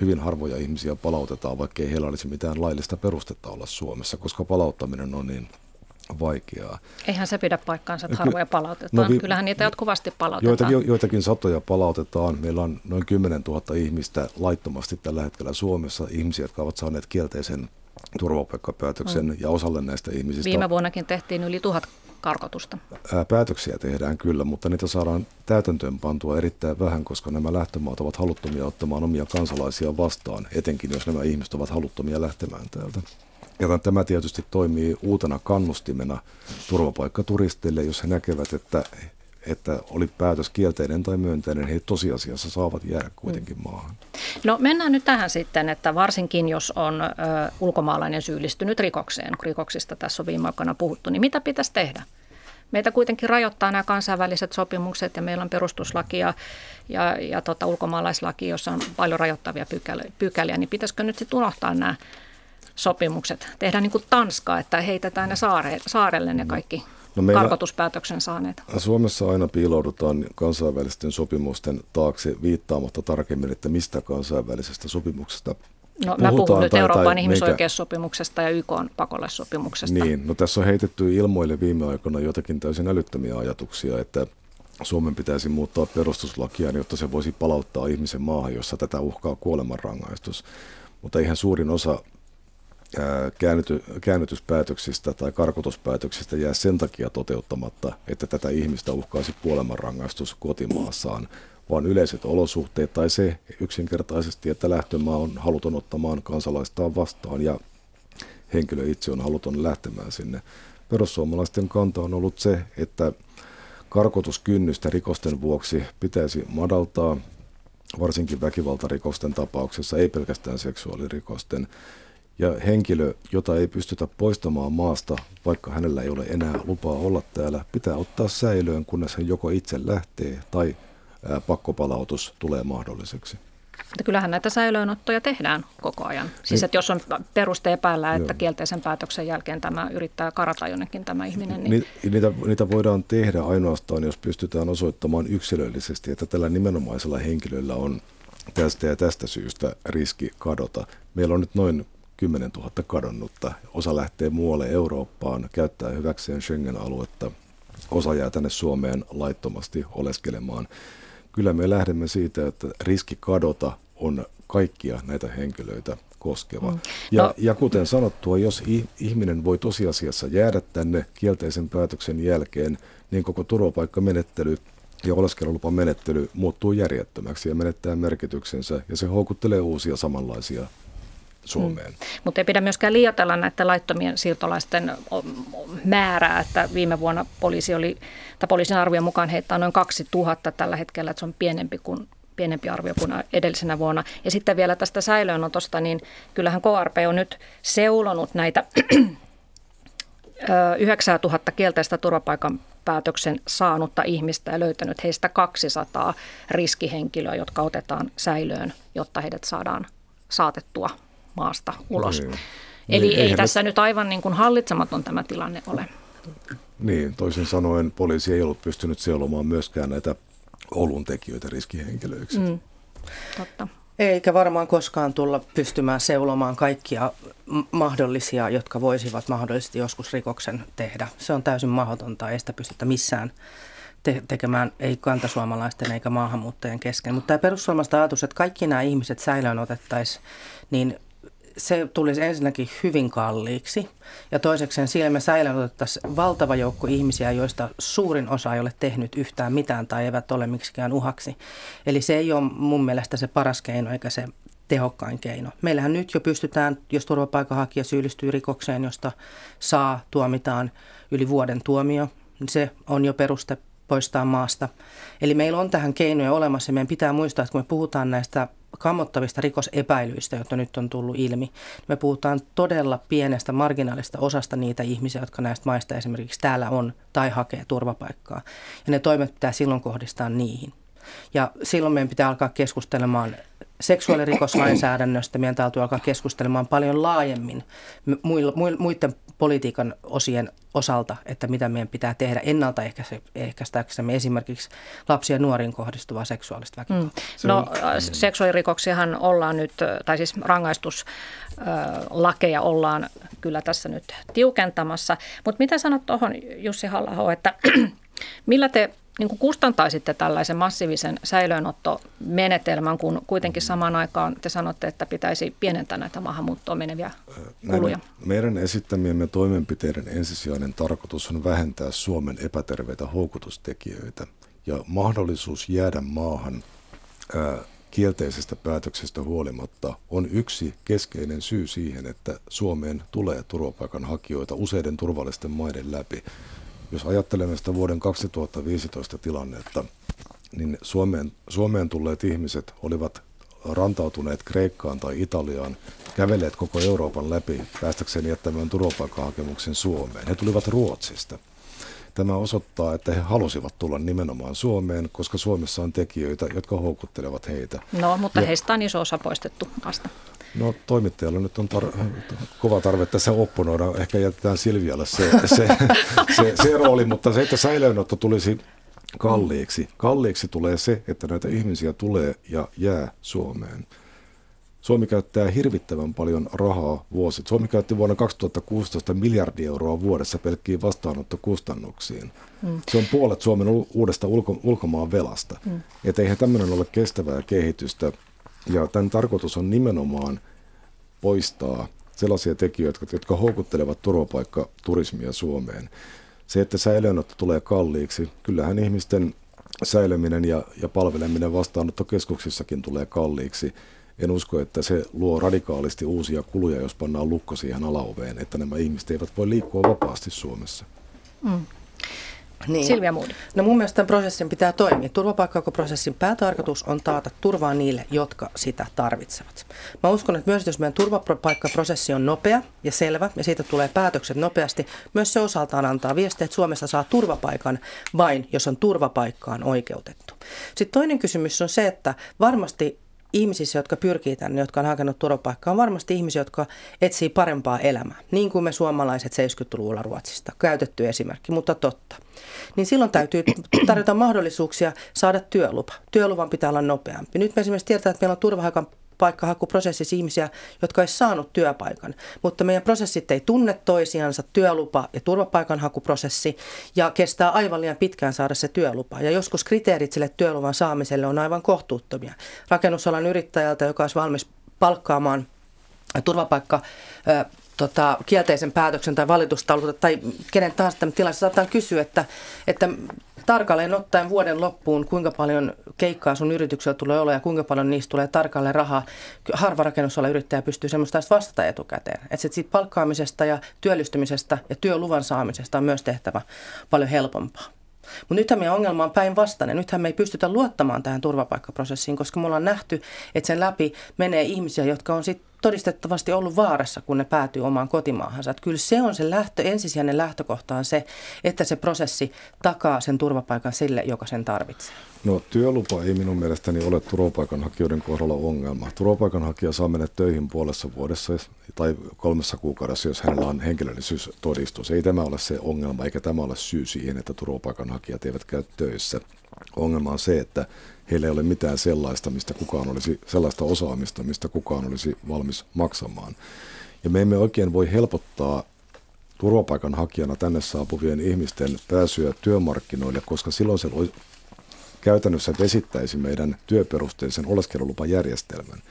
Hyvin harvoja ihmisiä palautetaan, vaikkei heillä olisi mitään laillista perustetta olla Suomessa, koska palauttaminen on niin vaikeaa. Eihän se pidä paikkaansa, että harvoja palautetaan. No, vi- Kyllähän niitä jatkuvasti palautetaan. Joitakin, joitakin satoja palautetaan. Meillä on noin 10 000 ihmistä laittomasti tällä hetkellä Suomessa, ihmisiä, jotka ovat saaneet kielteisen turvapaikkapäätöksen mm. ja osalle näistä ihmisistä... Viime vuonnakin tehtiin yli tuhat karkotusta. Päätöksiä tehdään kyllä, mutta niitä saadaan täytäntöön pantua erittäin vähän, koska nämä lähtömaat ovat haluttomia ottamaan omia kansalaisia vastaan, etenkin jos nämä ihmiset ovat haluttomia lähtemään täältä. Ja tämä tietysti toimii uutena kannustimena turvapaikkaturisteille, jos he näkevät, että, että oli päätös kielteinen tai myönteinen, he tosiasiassa saavat jäädä kuitenkin maahan. No mennään nyt tähän sitten, että varsinkin jos on ö, ulkomaalainen syyllistynyt rikokseen, rikoksista tässä on viime aikoina puhuttu, niin mitä pitäisi tehdä? Meitä kuitenkin rajoittaa nämä kansainväliset sopimukset ja meillä on perustuslaki ja, ja, ja tota, ulkomaalaislaki, jossa on paljon rajoittavia pykäliä, pykäliä niin pitäisikö nyt sitten unohtaa nämä sopimukset. Tehdään niin kuin Tanskaa, että heitetään ne saare, saarelle ne kaikki no meillä, karkotuspäätöksen saaneet. Suomessa aina piiloudutaan kansainvälisten sopimusten taakse viittaamatta tarkemmin, että mistä kansainvälisestä sopimuksesta No, mä puhun nyt tai, Euroopan tai ihmisoikeussopimuksesta ja YK pakolaissopimuksesta. Niin, no tässä on heitetty ilmoille viime aikoina jotakin täysin älyttömiä ajatuksia, että Suomen pitäisi muuttaa perustuslakia, jotta se voisi palauttaa ihmisen maahan, jossa tätä uhkaa kuolemanrangaistus. Mutta eihän suurin osa käännyty, käännytyspäätöksistä tai karkotuspäätöksistä jää sen takia toteuttamatta, että tätä ihmistä uhkaisi kuolemanrangaistus kotimaassaan, vaan yleiset olosuhteet tai se yksinkertaisesti, että lähtömaa on haluton ottamaan kansalaistaan vastaan ja henkilö itse on haluton lähtemään sinne. Perussuomalaisten kanta on ollut se, että karkotuskynnystä rikosten vuoksi pitäisi madaltaa, varsinkin väkivaltarikosten tapauksessa, ei pelkästään seksuaalirikosten Ja henkilö, jota ei pystytä poistamaan maasta, vaikka hänellä ei ole enää lupaa olla täällä, pitää ottaa säilöön, kunnes hän joko itse lähtee tai pakkopalautus tulee mahdolliseksi. Mutta kyllähän näitä säilöönottoja tehdään koko ajan. Siis niin. että jos on peruste epäillä, että Joo. kielteisen päätöksen jälkeen tämä yrittää karata jonnekin tämä ihminen. Niin... Niitä, niitä voidaan tehdä ainoastaan, jos pystytään osoittamaan yksilöllisesti, että tällä nimenomaisella henkilöllä on tästä ja tästä syystä riski kadota. Meillä on nyt noin 10 000 kadonnutta. Osa lähtee muualle Eurooppaan, käyttää hyväkseen Schengen-aluetta. Osa jää tänne Suomeen laittomasti oleskelemaan. Kyllä me lähdemme siitä, että riski kadota on kaikkia näitä henkilöitä koskeva. Mm. Ja, no. ja kuten sanottua, jos ihminen voi tosiasiassa jäädä tänne kielteisen päätöksen jälkeen, niin koko turvapaikkamenettely ja oleskelulupamenettely muuttuu järjettömäksi ja menettää merkityksensä ja se houkuttelee uusia samanlaisia Suomeen. Mm. Mutta ei pidä myöskään liioitella näiden laittomien siirtolaisten määrää, että viime vuonna poliisi oli, tai poliisin arvion mukaan heittää noin 2000 tällä hetkellä, että se on pienempi kuin pienempi arvio kuin edellisenä vuonna. Ja sitten vielä tästä säilöönotosta, niin kyllähän KRP on nyt seulonut näitä 9000 kielteistä turvapaikan päätöksen saanutta ihmistä ja löytänyt heistä 200 riskihenkilöä, jotka otetaan säilöön, jotta heidät saadaan saatettua maasta ulos. Niin. Eli niin, ei tässä nyt... nyt aivan niin kuin hallitsematon tämä tilanne ole. Niin, toisin sanoen poliisi ei ollut pystynyt seulomaan myöskään näitä olun tekijöitä riskihenkilöiksi. Mm, totta. Eikä varmaan koskaan tulla pystymään seulomaan kaikkia mahdollisia, jotka voisivat mahdollisesti joskus rikoksen tehdä. Se on täysin mahdotonta, ei sitä pystytä missään te- tekemään, ei kantasuomalaisten eikä maahanmuuttajien kesken. Mutta tämä perussuomalaista ajatus, että kaikki nämä ihmiset säilöön otettaisiin, niin se tulisi ensinnäkin hyvin kalliiksi. Ja toisekseen siellä me säilytettäisiin valtava joukko ihmisiä, joista suurin osa ei ole tehnyt yhtään mitään tai eivät ole miksikään uhaksi. Eli se ei ole mun mielestä se paras keino eikä se tehokkain keino. Meillähän nyt jo pystytään, jos turvapaikanhakija syyllistyy rikokseen, josta saa tuomitaan yli vuoden tuomio, niin se on jo peruste poistaa maasta. Eli meillä on tähän keinoja olemassa. Meidän pitää muistaa, että kun me puhutaan näistä kammottavista rikosepäilyistä, joita nyt on tullut ilmi. Me puhutaan todella pienestä marginaalista osasta niitä ihmisiä, jotka näistä maista esimerkiksi täällä on tai hakee turvapaikkaa. Ja ne toimet pitää silloin kohdistaa niihin. Ja silloin meidän pitää alkaa keskustelemaan seksuaalirikoslainsäädännöstä. Meidän täytyy alkaa keskustelemaan paljon laajemmin muiden politiikan osien osalta, että mitä meidän pitää tehdä ennaltaehkäistääksemme esimerkiksi lapsia ja nuoriin kohdistuvaa seksuaalista väkivaltaa. Mm. No seksuaalirikoksiahan ollaan nyt, tai siis rangaistuslakeja ollaan kyllä tässä nyt tiukentamassa. Mutta mitä sanot tuohon Jussi halla että millä te niin kuin kustantaisitte tällaisen massiivisen säilöönottomenetelmän, kun kuitenkin samaan aikaan te sanotte, että pitäisi pienentää näitä maahanmuuttoon meneviä kuluja? Näin, meidän esittämiemme toimenpiteiden ensisijainen tarkoitus on vähentää Suomen epäterveitä houkutustekijöitä ja mahdollisuus jäädä maahan ää, kielteisestä päätöksestä huolimatta on yksi keskeinen syy siihen, että Suomeen tulee turvapaikanhakijoita useiden turvallisten maiden läpi. Jos ajattelemme sitä vuoden 2015 tilannetta, niin Suomeen, Suomeen tulleet ihmiset olivat rantautuneet Kreikkaan tai Italiaan, kävelleet koko Euroopan läpi päästäkseen jättämään turvapaikkahakemuksen Suomeen. He tulivat Ruotsista. Tämä osoittaa, että he halusivat tulla nimenomaan Suomeen, koska Suomessa on tekijöitä, jotka houkuttelevat heitä. No, mutta ja, heistä on iso osa poistettu vasta. No toimittajalla nyt on tar- kova tarve tässä opponoida. Ehkä jätetään Silvialle se, se, se, se rooli, mutta se, että säilöönotto tulisi kalliiksi. Kalliiksi tulee se, että näitä ihmisiä tulee ja jää Suomeen. Suomi käyttää hirvittävän paljon rahaa vuosi. Suomi käytti vuonna 2016 miljardia euroa vuodessa pelkkiin vastaanottokustannuksiin. Mm. Se on puolet Suomen uudesta ulko- ulkomaan velasta. Mm. Että eihän tämmöinen ole kestävää kehitystä. Ja tämän tarkoitus on nimenomaan poistaa sellaisia tekijöitä, jotka houkuttelevat turvapaikkaturismia Suomeen. Se, että säilöönotto tulee kalliiksi, kyllähän ihmisten säilöminen ja, ja palveleminen vastaanottokeskuksissakin tulee kalliiksi. En usko, että se luo radikaalisti uusia kuluja, jos pannaan lukko siihen alaoveen, että nämä ihmiset eivät voi liikkua vapaasti Suomessa. Mm. Niin. Silvia Moody. No mun mielestä tämän prosessin pitää toimia. Turvapaikkaprosessin päätarkoitus on taata turvaa niille, jotka sitä tarvitsevat. Mä uskon, että myös jos meidän turvapaikkaprosessi on nopea ja selvä ja siitä tulee päätökset nopeasti, myös se osaltaan antaa viestiä, että Suomesta saa turvapaikan vain, jos on turvapaikkaan oikeutettu. Sitten toinen kysymys on se, että varmasti ihmisissä, jotka pyrkii tänne, jotka on hakenut turvapaikkaa, on varmasti ihmisiä, jotka etsii parempaa elämää. Niin kuin me suomalaiset 70-luvulla Ruotsista. Käytetty esimerkki, mutta totta. Niin silloin täytyy tarjota mahdollisuuksia saada työlupa. Työluvan pitää olla nopeampi. Nyt me esimerkiksi tiedetään, että meillä on turvapaikan turvapaikkahakuprosessissa ihmisiä, jotka ei saanut työpaikan. Mutta meidän prosessit ei tunne toisiansa, työlupa ja turvapaikanhakuprosessi, ja kestää aivan liian pitkään saada se työlupa. Ja joskus kriteerit sille työluvan saamiselle on aivan kohtuuttomia. Rakennusalan yrittäjältä, joka olisi valmis palkkaamaan turvapaikka tota, kielteisen päätöksen tai valitustaululta tai kenen tahansa tämän tilanne, saattaa kysyä, että, että tarkalleen ottaen vuoden loppuun, kuinka paljon keikkaa sun yrityksellä tulee olla ja kuinka paljon niistä tulee tarkalleen rahaa. Harva rakennusalan yrittäjä pystyy semmoista vastata etukäteen. Että siitä palkkaamisesta ja työllistymisestä ja työluvan saamisesta on myös tehtävä paljon helpompaa. Mutta nythän meidän ongelma on päinvastainen. Nythän me ei pystytä luottamaan tähän turvapaikkaprosessiin, koska me ollaan nähty, että sen läpi menee ihmisiä, jotka on sitten todistettavasti ollut vaarassa, kun ne päätyy omaan kotimaahansa. Että kyllä se on se lähtö, ensisijainen lähtökohta on se, että se prosessi takaa sen turvapaikan sille, joka sen tarvitsee. No työlupa ei minun mielestäni ole turvapaikanhakijoiden kohdalla ongelma. Turvapaikanhakija saa mennä töihin puolessa vuodessa tai kolmessa kuukaudessa, jos hänellä on henkilöllisyystodistus. Ei tämä ole se ongelma, eikä tämä ole syy siihen, että turvapaikanhakijat eivät käy töissä. Ongelma on se, että heillä ei ole mitään sellaista, mistä kukaan olisi, sellaista osaamista, mistä kukaan olisi valmis maksamaan. Ja me emme oikein voi helpottaa turvapaikanhakijana tänne saapuvien ihmisten pääsyä työmarkkinoille, koska silloin se käytännössä vesittäisi meidän työperusteisen oleskelulupajärjestelmän.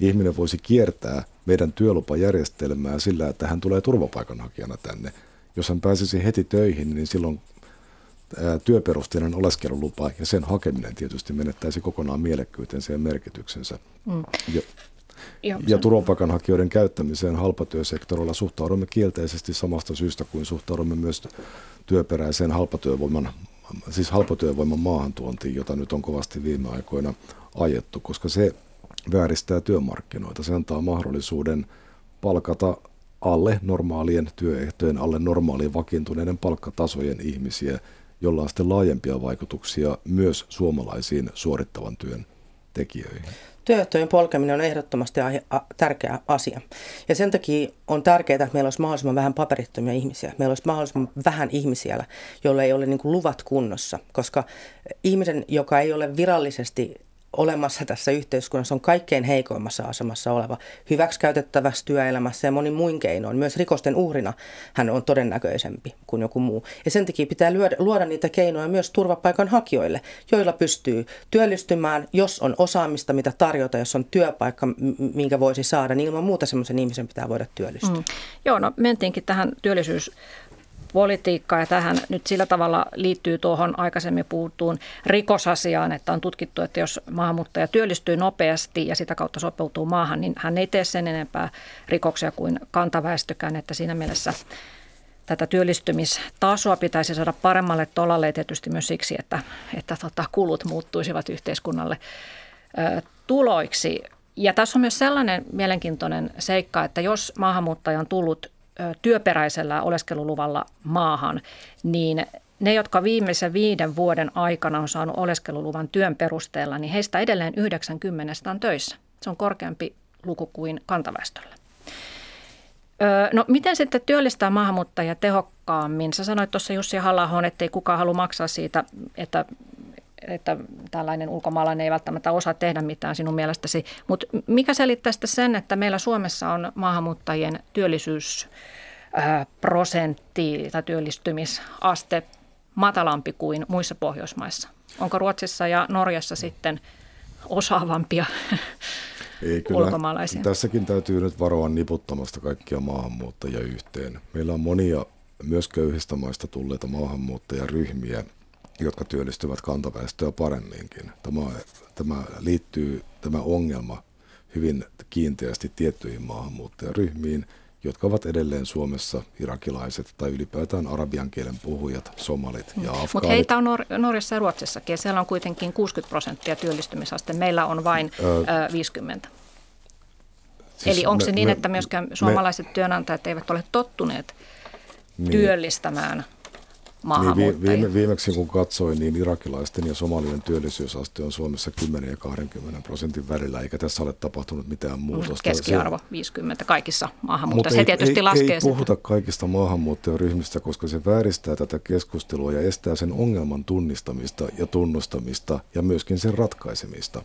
Ihminen voisi kiertää meidän työlupajärjestelmää sillä, että hän tulee turvapaikanhakijana tänne. Jos hän pääsisi heti töihin, niin silloin työperusteinen oleskelulupa ja sen hakeminen tietysti menettäisi kokonaan mielekkyytensä ja merkityksensä. Mm. Ja, ja, ja turvapaikanhakijoiden käyttämiseen halpatyösektorilla suhtaudumme kielteisesti samasta syystä kuin suhtaudumme myös työperäiseen halpatyövoiman, siis halpatyövoiman maahantuontiin, jota nyt on kovasti viime aikoina ajettu, koska se vääristää työmarkkinoita. Se antaa mahdollisuuden palkata alle normaalien työehtojen, alle normaalien vakiintuneiden palkkatasojen ihmisiä – jolla on sitten laajempia vaikutuksia myös suomalaisiin suorittavan työn tekijöihin. Työehtojen polkeminen on ehdottomasti tärkeä asia. Ja sen takia on tärkeää, että meillä olisi mahdollisimman vähän paperittomia ihmisiä. Meillä olisi mahdollisimman vähän ihmisiä, joilla ei ole niin luvat kunnossa. Koska ihmisen, joka ei ole virallisesti olemassa tässä yhteiskunnassa on kaikkein heikoimmassa asemassa oleva hyväksikäytettävässä työelämässä ja moni muin keinoin. Myös rikosten uhrina hän on todennäköisempi kuin joku muu. Ja sen takia pitää luoda, luoda niitä keinoja myös turvapaikanhakijoille, joilla pystyy työllistymään, jos on osaamista, mitä tarjota, jos on työpaikka, minkä voisi saada, niin ilman muuta semmoisen ihmisen pitää voida työllistyä. Mm. Joo, no mentiinkin tähän työllisyys politiikka ja tähän nyt sillä tavalla liittyy tuohon aikaisemmin puhuttuun rikosasiaan, että on tutkittu, että jos maahanmuuttaja työllistyy nopeasti ja sitä kautta sopeutuu maahan, niin hän ei tee sen enempää rikoksia kuin kantaväestökään, että siinä mielessä tätä työllistymistasoa pitäisi saada paremmalle tolalle tietysti myös siksi, että, että tota, kulut muuttuisivat yhteiskunnalle ö, tuloiksi. Ja tässä on myös sellainen mielenkiintoinen seikka, että jos maahanmuuttaja on tullut työperäisellä oleskeluluvalla maahan, niin ne, jotka viimeisen viiden vuoden aikana on saanut oleskeluluvan työn perusteella, niin heistä edelleen 90 on töissä. Se on korkeampi luku kuin kantaväestöllä. No miten sitten työllistää maahanmuuttajia tehokkaammin? Sä sanoit tuossa Jussi halla että ei kukaan halua maksaa siitä, että että tällainen ulkomaalainen ei välttämättä osaa tehdä mitään sinun mielestäsi. Mutta mikä selittää sitten sen, että meillä Suomessa on maahanmuuttajien työllisyysprosentti tai työllistymisaste matalampi kuin muissa Pohjoismaissa? Onko Ruotsissa ja Norjassa sitten osaavampia ei, kyllä, ulkomaalaisia? Tässäkin täytyy nyt varoa niputtamasta kaikkia maahanmuuttajia yhteen. Meillä on monia myös köyhistä maista tulleita maahanmuuttajaryhmiä, jotka työllistyvät kantaväestöä paremminkin. Tämä, tämä liittyy, tämä ongelma, hyvin kiinteästi tiettyihin maahanmuuttajaryhmiin, jotka ovat edelleen Suomessa irakilaiset tai ylipäätään arabian kielen puhujat, somalit ja afgaanit. Mutta heitä on Nor- Norjassa ja Ruotsissakin ja siellä on kuitenkin 60 prosenttia työllistymisaste. Meillä on vain ö, 50. Siis Eli onko me, se niin, me, että myöskään suomalaiset me, työnantajat eivät ole tottuneet niin, työllistämään maahanmuuttajia? Niin, viime, viimeksi kun katsoin, niin irakilaisten ja somalien työllisyysaste on Suomessa 10 ja 20 prosentin välillä, eikä tässä ole tapahtunut mitään mm, muutosta. Keskiarvo se, 50 kaikissa maahanmuuttajissa. Se tietysti ei, laskee ei puhuta sitä. kaikista maahanmuuttajaryhmistä, koska se vääristää tätä keskustelua ja estää sen ongelman tunnistamista ja tunnustamista ja myöskin sen ratkaisemista.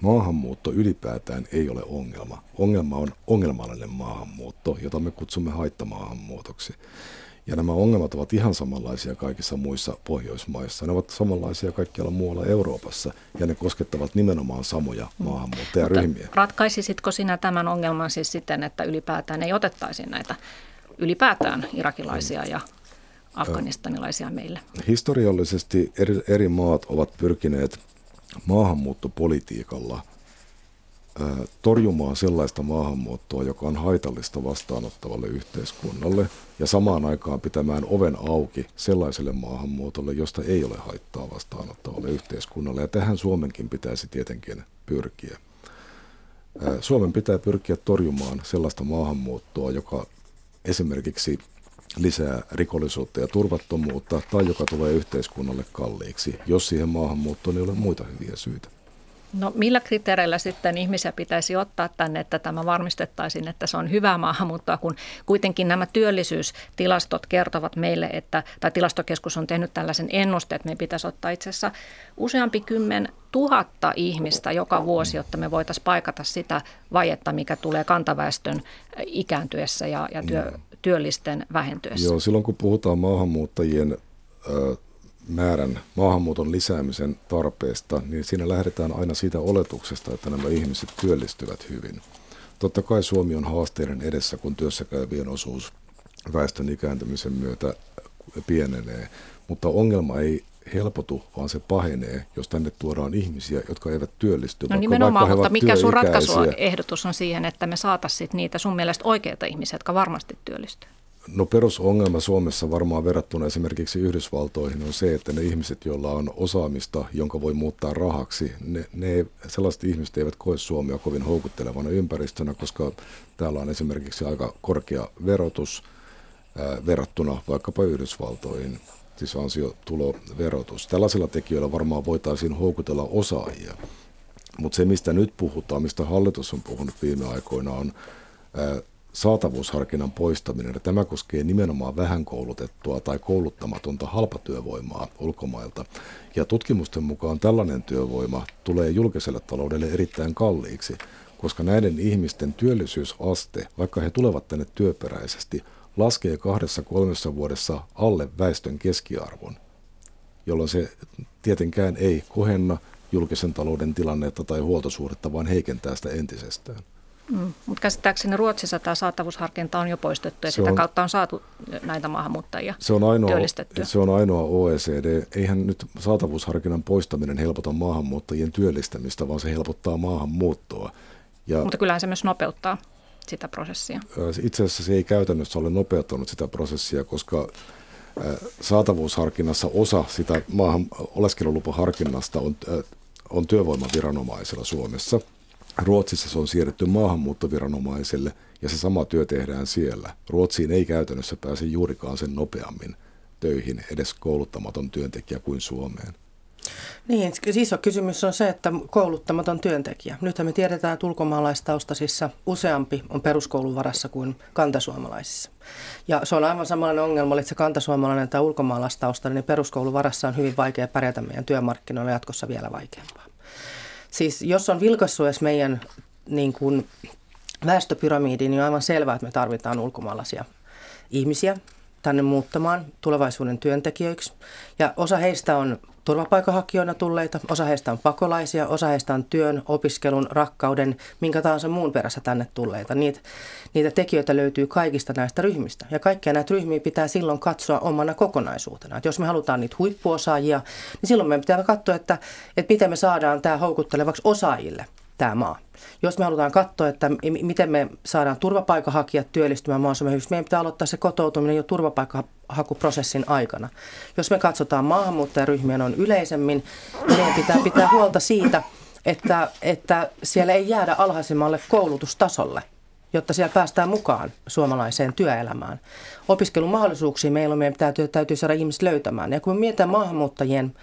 Maahanmuutto ylipäätään ei ole ongelma. Ongelma on ongelmallinen maahanmuutto, jota me kutsumme haittamaahanmuutoksi. Ja nämä ongelmat ovat ihan samanlaisia kaikissa muissa Pohjoismaissa. Ne ovat samanlaisia kaikkialla muualla Euroopassa ja ne koskettavat nimenomaan samoja mm. maahanmuuttajaryhmiä. Mutta ratkaisisitko sinä tämän ongelman siis siten, että ylipäätään ei otettaisi näitä ylipäätään irakilaisia ja afganistanilaisia meille? Historiallisesti eri, eri maat ovat pyrkineet maahanmuuttopolitiikalla torjumaan sellaista maahanmuuttoa, joka on haitallista vastaanottavalle yhteiskunnalle ja samaan aikaan pitämään oven auki sellaiselle maahanmuutolle, josta ei ole haittaa vastaanottavalle yhteiskunnalle. Ja tähän Suomenkin pitäisi tietenkin pyrkiä. Suomen pitää pyrkiä torjumaan sellaista maahanmuuttoa, joka esimerkiksi lisää rikollisuutta ja turvattomuutta tai joka tulee yhteiskunnalle kalliiksi, jos siihen maahanmuuttoon ei ole muita hyviä syitä. No millä kriteereillä sitten ihmisiä pitäisi ottaa tänne, että tämä varmistettaisiin, että se on hyvää maahanmuuttoa, kun kuitenkin nämä työllisyystilastot kertovat meille, että, tai tilastokeskus on tehnyt tällaisen ennusteen, että me pitäisi ottaa itse asiassa useampi kymmen tuhatta ihmistä joka vuosi, jotta me voitaisiin paikata sitä vajetta, mikä tulee kantaväestön ikääntyessä ja, ja työ, työllisten vähentyessä. Joo, silloin kun puhutaan maahanmuuttajien määrän maahanmuuton lisäämisen tarpeesta, niin siinä lähdetään aina siitä oletuksesta, että nämä ihmiset työllistyvät hyvin. Totta kai Suomi on haasteiden edessä, kun työssäkäyvien osuus väestön ikääntymisen myötä pienenee, mutta ongelma ei helpotu, vaan se pahenee, jos tänne tuodaan ihmisiä, jotka eivät työllisty. No nimenomaan, mutta mikä sun ratkaisuehdotus on siihen, että me saataisiin niitä sun mielestä oikeita ihmisiä, jotka varmasti työllistyvät? No perusongelma Suomessa varmaan verrattuna esimerkiksi Yhdysvaltoihin on se, että ne ihmiset, joilla on osaamista, jonka voi muuttaa rahaksi, ne, ne sellaiset ihmiset eivät koe Suomea kovin houkuttelevana ympäristönä, koska täällä on esimerkiksi aika korkea verotus ää, verrattuna vaikkapa Yhdysvaltoihin, siis ansiotuloverotus. Tällaisilla tekijöillä varmaan voitaisiin houkutella osaajia. Mutta se, mistä nyt puhutaan, mistä hallitus on puhunut viime aikoina, on ää, saatavuusharkinnan poistaminen, ja tämä koskee nimenomaan vähän koulutettua tai kouluttamatonta halpatyövoimaa ulkomailta. Ja tutkimusten mukaan tällainen työvoima tulee julkiselle taloudelle erittäin kalliiksi, koska näiden ihmisten työllisyysaste, vaikka he tulevat tänne työperäisesti, laskee kahdessa kolmessa vuodessa alle väestön keskiarvon, jolloin se tietenkään ei kohenna julkisen talouden tilannetta tai huoltosuhdetta, vaan heikentää sitä entisestään. Mm, mutta käsittääkseni Ruotsissa tämä saatavuusharkinta on jo poistettu ja se sitä on, kautta on saatu näitä maahanmuuttajia se on ainoa, työllistettyä. Se on ainoa OECD. Eihän nyt saatavuusharkinnan poistaminen helpota maahanmuuttajien työllistämistä, vaan se helpottaa maahanmuuttoa. Ja, mutta kyllähän se myös nopeuttaa sitä prosessia. Itse asiassa se ei käytännössä ole nopeuttanut sitä prosessia, koska saatavuusharkinnassa osa sitä maahan oleskelulupaharkinnasta on, on työvoimaviranomaisella Suomessa – Ruotsissa se on siirretty maahanmuuttoviranomaiselle ja se sama työ tehdään siellä. Ruotsiin ei käytännössä pääse juurikaan sen nopeammin töihin edes kouluttamaton työntekijä kuin Suomeen. Niin, siis iso kysymys on se, että kouluttamaton työntekijä. Nythän me tiedetään, että ulkomaalaistaustaisissa useampi on peruskoulun varassa kuin kantasuomalaisissa. Ja se on aivan samanlainen ongelma, että se kantasuomalainen tai ulkomaalaistaustainen niin peruskoulun varassa on hyvin vaikea pärjätä meidän työmarkkinoilla jatkossa vielä vaikeampaa. Siis jos on vilkassut edes meidän niin kuin väestöpyramiidi, niin on aivan selvää, että me tarvitaan ulkomaalaisia ihmisiä tänne muuttamaan tulevaisuuden työntekijöiksi. Ja osa heistä on turvapaikanhakijoina tulleita, osa heistä on pakolaisia, osa heistä on työn, opiskelun, rakkauden, minkä tahansa muun perässä tänne tulleita. Niitä, niitä tekijöitä löytyy kaikista näistä ryhmistä. Ja kaikkia näitä ryhmiä pitää silloin katsoa omana kokonaisuutena. Että jos me halutaan niitä huippuosaajia, niin silloin meidän pitää katsoa, että, että miten me saadaan tämä houkuttelevaksi osaajille. Tämä maa. Jos me halutaan katsoa, että miten me saadaan turvapaikanhakijat työllistymään mahdollisimman hyvin, meidän pitää aloittaa se kotoutuminen jo turvapaikkahakuprosessin aikana. Jos me katsotaan maahanmuuttajaryhmiä on yleisemmin, niin meidän pitää pitää huolta siitä, että, että siellä ei jäädä alhaisimmalle koulutustasolle jotta siellä päästään mukaan suomalaiseen työelämään. Opiskelumahdollisuuksia meillä on, meidän täytyy, täytyy saada ihmiset löytämään. Ja kun me mietitään maahanmuuttajien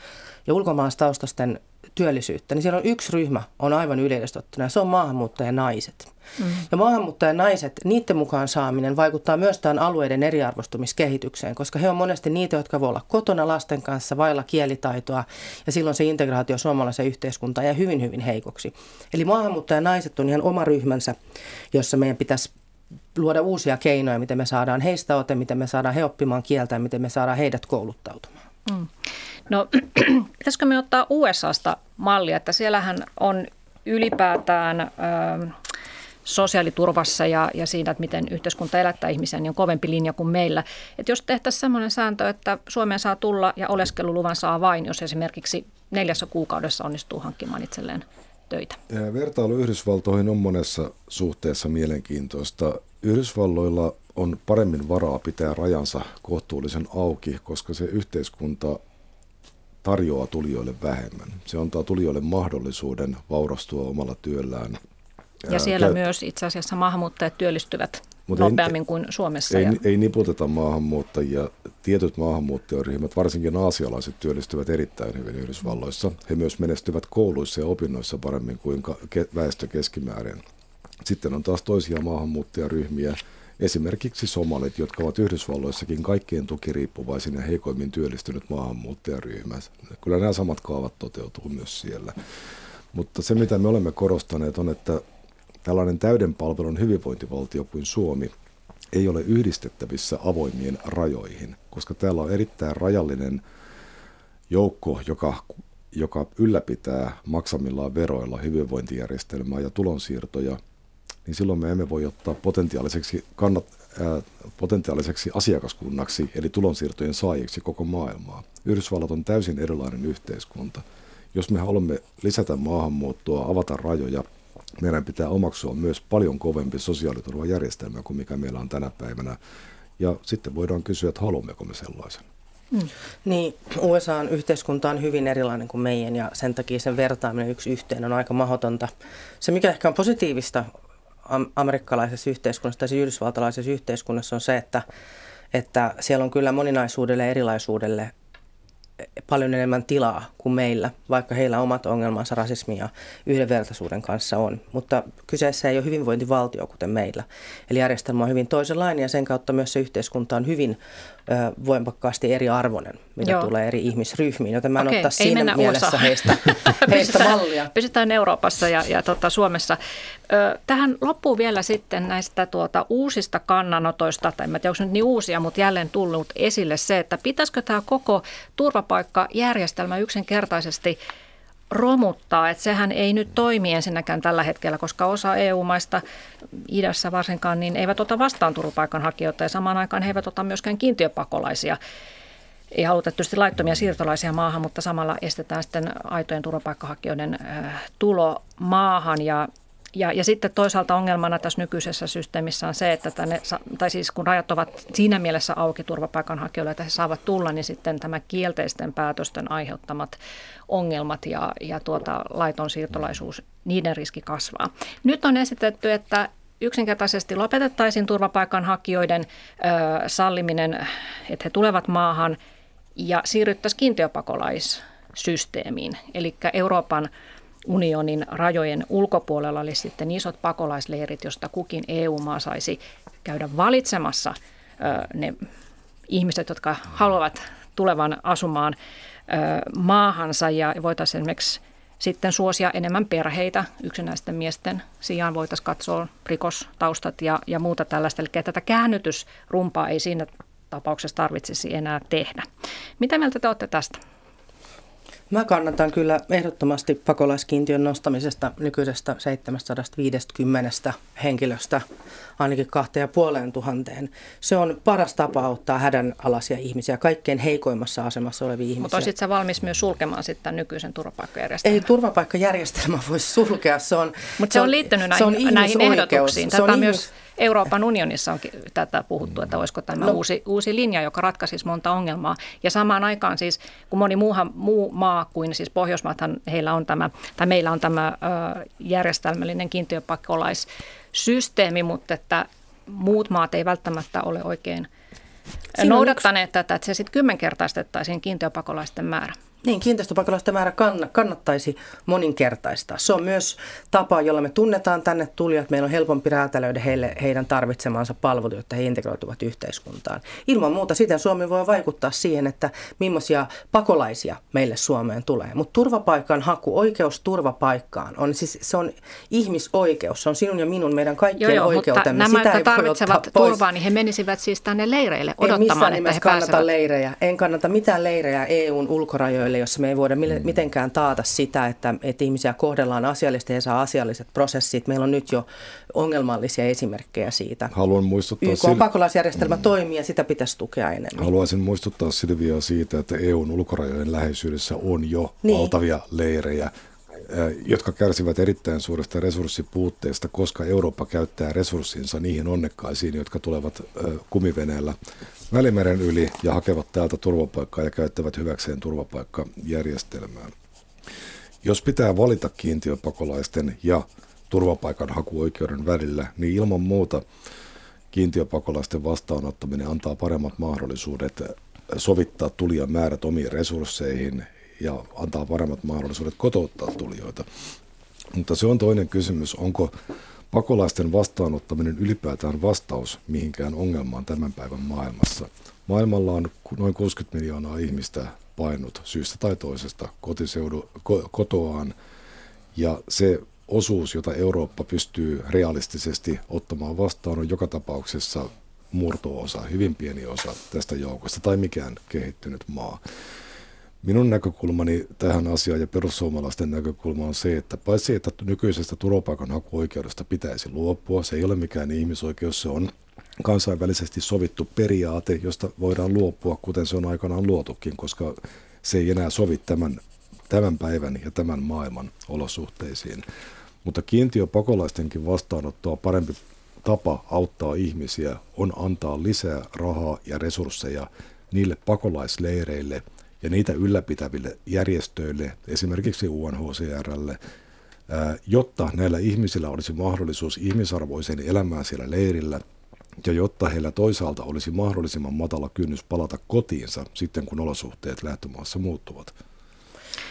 ja ulkomaalaistaustaisten työllisyyttä, niin siellä on yksi ryhmä, on aivan yleistottuna, ja se on maahanmuuttajanaiset. Mm. Ja maahanmuuttajanaiset, niiden mukaan saaminen vaikuttaa myös tämän alueiden eriarvostumiskehitykseen, koska he on monesti niitä, jotka voi olla kotona lasten kanssa vailla kielitaitoa, ja silloin se integraatio suomalaiseen yhteiskuntaan jää hyvin, hyvin heikoksi. Eli maahanmuuttajanaiset on ihan oma ryhmänsä, jossa meidän pitäisi luoda uusia keinoja, miten me saadaan heistä ote, miten me saadaan he oppimaan kieltä ja miten me saadaan heidät kouluttautumaan. Mm. No pitäisikö me ottaa USAsta mallia, että siellähän on ylipäätään ö, sosiaaliturvassa ja, ja siinä, että miten yhteiskunta elättää ihmisiä, niin on kovempi linja kuin meillä. Että jos tehtäisiin sellainen sääntö, että Suomeen saa tulla ja oleskeluluvan saa vain, jos esimerkiksi neljässä kuukaudessa onnistuu hankkimaan itselleen töitä. Vertailu Yhdysvaltoihin on monessa suhteessa mielenkiintoista. Yhdysvalloilla on paremmin varaa pitää rajansa kohtuullisen auki, koska se yhteiskunta tarjoaa tulijoille vähemmän. Se antaa tulijoille mahdollisuuden vaurastua omalla työllään. Ja siellä Käy... myös itse asiassa maahanmuuttajat työllistyvät Mutta nopeammin ei, kuin Suomessa. Ei, ja... ei niputeta maahanmuuttajia. Tietyt maahanmuuttajaryhmät, varsinkin aasialaiset, työllistyvät erittäin hyvin Yhdysvalloissa. He myös menestyvät kouluissa ja opinnoissa paremmin kuin väestö keskimäärin. Sitten on taas toisia maahanmuuttajaryhmiä, Esimerkiksi somalit, jotka ovat Yhdysvalloissakin kaikkein tukiriippuvaisin ja heikoimmin työllistynyt maahanmuuttajaryhmä. Kyllä nämä samat kaavat toteutuu myös siellä. Mutta se, mitä me olemme korostaneet, on, että tällainen täyden palvelun hyvinvointivaltio kuin Suomi ei ole yhdistettävissä avoimien rajoihin, koska täällä on erittäin rajallinen joukko, joka, joka ylläpitää maksamillaan veroilla hyvinvointijärjestelmää ja tulonsiirtoja – niin silloin me emme voi ottaa potentiaaliseksi, kannat, ää, potentiaaliseksi asiakaskunnaksi, eli tulonsiirtojen saajiksi koko maailmaa. Yhdysvallat on täysin erilainen yhteiskunta. Jos me haluamme lisätä maahanmuuttoa, avata rajoja, meidän pitää omaksua myös paljon kovempi sosiaaliturvajärjestelmä kuin mikä meillä on tänä päivänä. Ja sitten voidaan kysyä, että haluammeko me sellaisen. Hmm. Niin, USAn yhteiskunta on hyvin erilainen kuin meidän ja sen takia sen vertaaminen yksi yhteen on aika mahdotonta. Se, mikä ehkä on positiivista amerikkalaisessa yhteiskunnassa tai yhdysvaltalaisessa yhteiskunnassa on se, että, että siellä on kyllä moninaisuudelle ja erilaisuudelle paljon enemmän tilaa kuin meillä, vaikka heillä omat ongelmansa rasismin ja yhdenvertaisuuden kanssa on. Mutta kyseessä ei ole hyvinvointivaltio kuten meillä. Eli järjestelmä on hyvin toisenlainen ja sen kautta myös se yhteiskunta on hyvin voimakkaasti eri arvoinen, mitä Joo. tulee eri ihmisryhmiin, joten mä en Okei, siinä mielessä USA. heistä, heistä mallia. Pysytään Euroopassa ja, ja tota, Suomessa. Ö, tähän loppuu vielä sitten näistä tuota, uusista kannanotoista, tai en tiedä, onko nyt niin uusia, mutta jälleen tullut esille se, että pitäisikö tämä koko turvapaikkajärjestelmä yksinkertaisesti romuttaa. Että sehän ei nyt toimi ensinnäkään tällä hetkellä, koska osa EU-maista idässä varsinkaan niin eivät ota vastaan turvapaikanhakijoita ja samaan aikaan he eivät ota myöskään kiintiöpakolaisia. Ei haluta tietysti laittomia siirtolaisia maahan, mutta samalla estetään sitten aitojen turvapaikkahakijoiden tulo maahan ja ja, ja sitten toisaalta ongelmana tässä nykyisessä systeemissä on se, että tänne, tai siis kun rajat ovat siinä mielessä auki turvapaikanhakijoille, että he saavat tulla, niin sitten tämä kielteisten päätösten aiheuttamat ongelmat ja, ja tuota, laiton siirtolaisuus, niiden riski kasvaa. Nyt on esitetty, että yksinkertaisesti lopetettaisiin turvapaikanhakijoiden ö, salliminen, että he tulevat maahan ja siirryttäisiin kiintiöpakolaissysteemiin, eli Euroopan unionin rajojen ulkopuolella oli sitten isot pakolaisleirit, josta kukin EU-maa saisi käydä valitsemassa ne ihmiset, jotka haluavat tulevan asumaan maahansa ja voitaisiin esimerkiksi sitten suosia enemmän perheitä yksinäisten miesten sijaan voitaisiin katsoa rikostaustat ja, ja muuta tällaista. Eli tätä käännytysrumpaa ei siinä tapauksessa tarvitsisi enää tehdä. Mitä mieltä te olette tästä? Mä kannatan kyllä ehdottomasti pakolaiskiintiön nostamisesta nykyisestä 750 henkilöstä ainakin kahteen ja puoleen tuhanteen. Se on paras tapa auttaa hädänalaisia ihmisiä, kaikkein heikoimmassa asemassa olevia ihmisiä. Mutta olisit sä valmis myös sulkemaan sitten nykyisen turvapaikkajärjestelmän? Ei turvapaikkajärjestelmä voi sulkea, se on Mutta se, se on liittynyt näihin, se on näihin ehdotuksiin. Tätä on myös. Euroopan unionissa on tätä puhuttu, että olisiko tämä no. uusi, uusi linja, joka ratkaisisi monta ongelmaa. Ja samaan aikaan siis, kun moni muuhan, muu maa kuin siis Pohjoismaathan heillä on tämä, tai meillä on tämä ö, järjestelmällinen kiintiöpakolaissysteemi, mutta että muut maat ei välttämättä ole oikein Siinä noudattaneet yksi... tätä, että se sitten kymmenkertaistettaisiin kiintiöpakolaisten määrä. Niin, kiinteistöpakolaisten määrä kannattaisi moninkertaistaa. Se on myös tapa, jolla me tunnetaan tänne tulijat. Meillä on helpompi räätälöidä heille, heidän tarvitsemansa palvelut, jotta he integroituvat yhteiskuntaan. Ilman muuta siten Suomi voi vaikuttaa siihen, että millaisia pakolaisia meille Suomeen tulee. Mutta turvapaikan haku, oikeus turvapaikkaan, on, siis, se on ihmisoikeus. Se on sinun ja minun, meidän kaikkien joo, joo, oikeutemme. Mutta nämä, Sitä jotka tarvitsevat turvaa, niin he menisivät siis tänne leireille odottamaan, että he kannata pääsevät. leirejä. En kannata mitään leirejä EUn ulkorajoille alueille, jossa me ei voida mm. mitenkään taata sitä, että, että ihmisiä kohdellaan asiallisesti ja saa asialliset prosessit. Meillä on nyt jo ongelmallisia esimerkkejä siitä. Haluan muistuttaa YK Sil- pakolaisjärjestelmä mm. toimii ja sitä pitäisi tukea enemmän. Haluaisin muistuttaa Silviaa siitä, että EUn ulkorajojen läheisyydessä on jo niin. valtavia leirejä, jotka kärsivät erittäin suuresta resurssipuutteesta, koska Eurooppa käyttää resurssinsa niihin onnekkaisiin, jotka tulevat kumiveneellä Välimeren yli ja hakevat täältä turvapaikkaa ja käyttävät hyväkseen turvapaikkajärjestelmää. Jos pitää valita kiintiöpakolaisten ja turvapaikan hakuoikeuden välillä, niin ilman muuta kiintiöpakolaisten vastaanottaminen antaa paremmat mahdollisuudet sovittaa tulijan määrät omiin resursseihin ja antaa paremmat mahdollisuudet kotouttaa tulijoita. Mutta se on toinen kysymys, onko Pakolaisten vastaanottaminen ylipäätään vastaus mihinkään ongelmaan tämän päivän maailmassa. Maailmalla on noin 60 miljoonaa ihmistä painut syystä tai toisesta kotiseudu, ko, kotoaan, ja se osuus, jota Eurooppa pystyy realistisesti ottamaan vastaan, on joka tapauksessa murto-osa, hyvin pieni osa tästä joukosta, tai mikään kehittynyt maa. Minun näkökulmani tähän asiaan ja perussuomalaisten näkökulma on se, että paitsi että nykyisestä turvapaikanhakuoikeudesta pitäisi luopua, se ei ole mikään ihmisoikeus, se on kansainvälisesti sovittu periaate, josta voidaan luopua, kuten se on aikanaan luotukin, koska se ei enää sovi tämän, tämän päivän ja tämän maailman olosuhteisiin. Mutta kiintiöpakolaistenkin vastaanottoa parempi tapa auttaa ihmisiä on antaa lisää rahaa ja resursseja niille pakolaisleireille – ja niitä ylläpitäville järjestöille, esimerkiksi UNHCRlle, jotta näillä ihmisillä olisi mahdollisuus ihmisarvoiseen elämään siellä leirillä ja jotta heillä toisaalta olisi mahdollisimman matala kynnys palata kotiinsa sitten, kun olosuhteet lähtömaassa muuttuvat.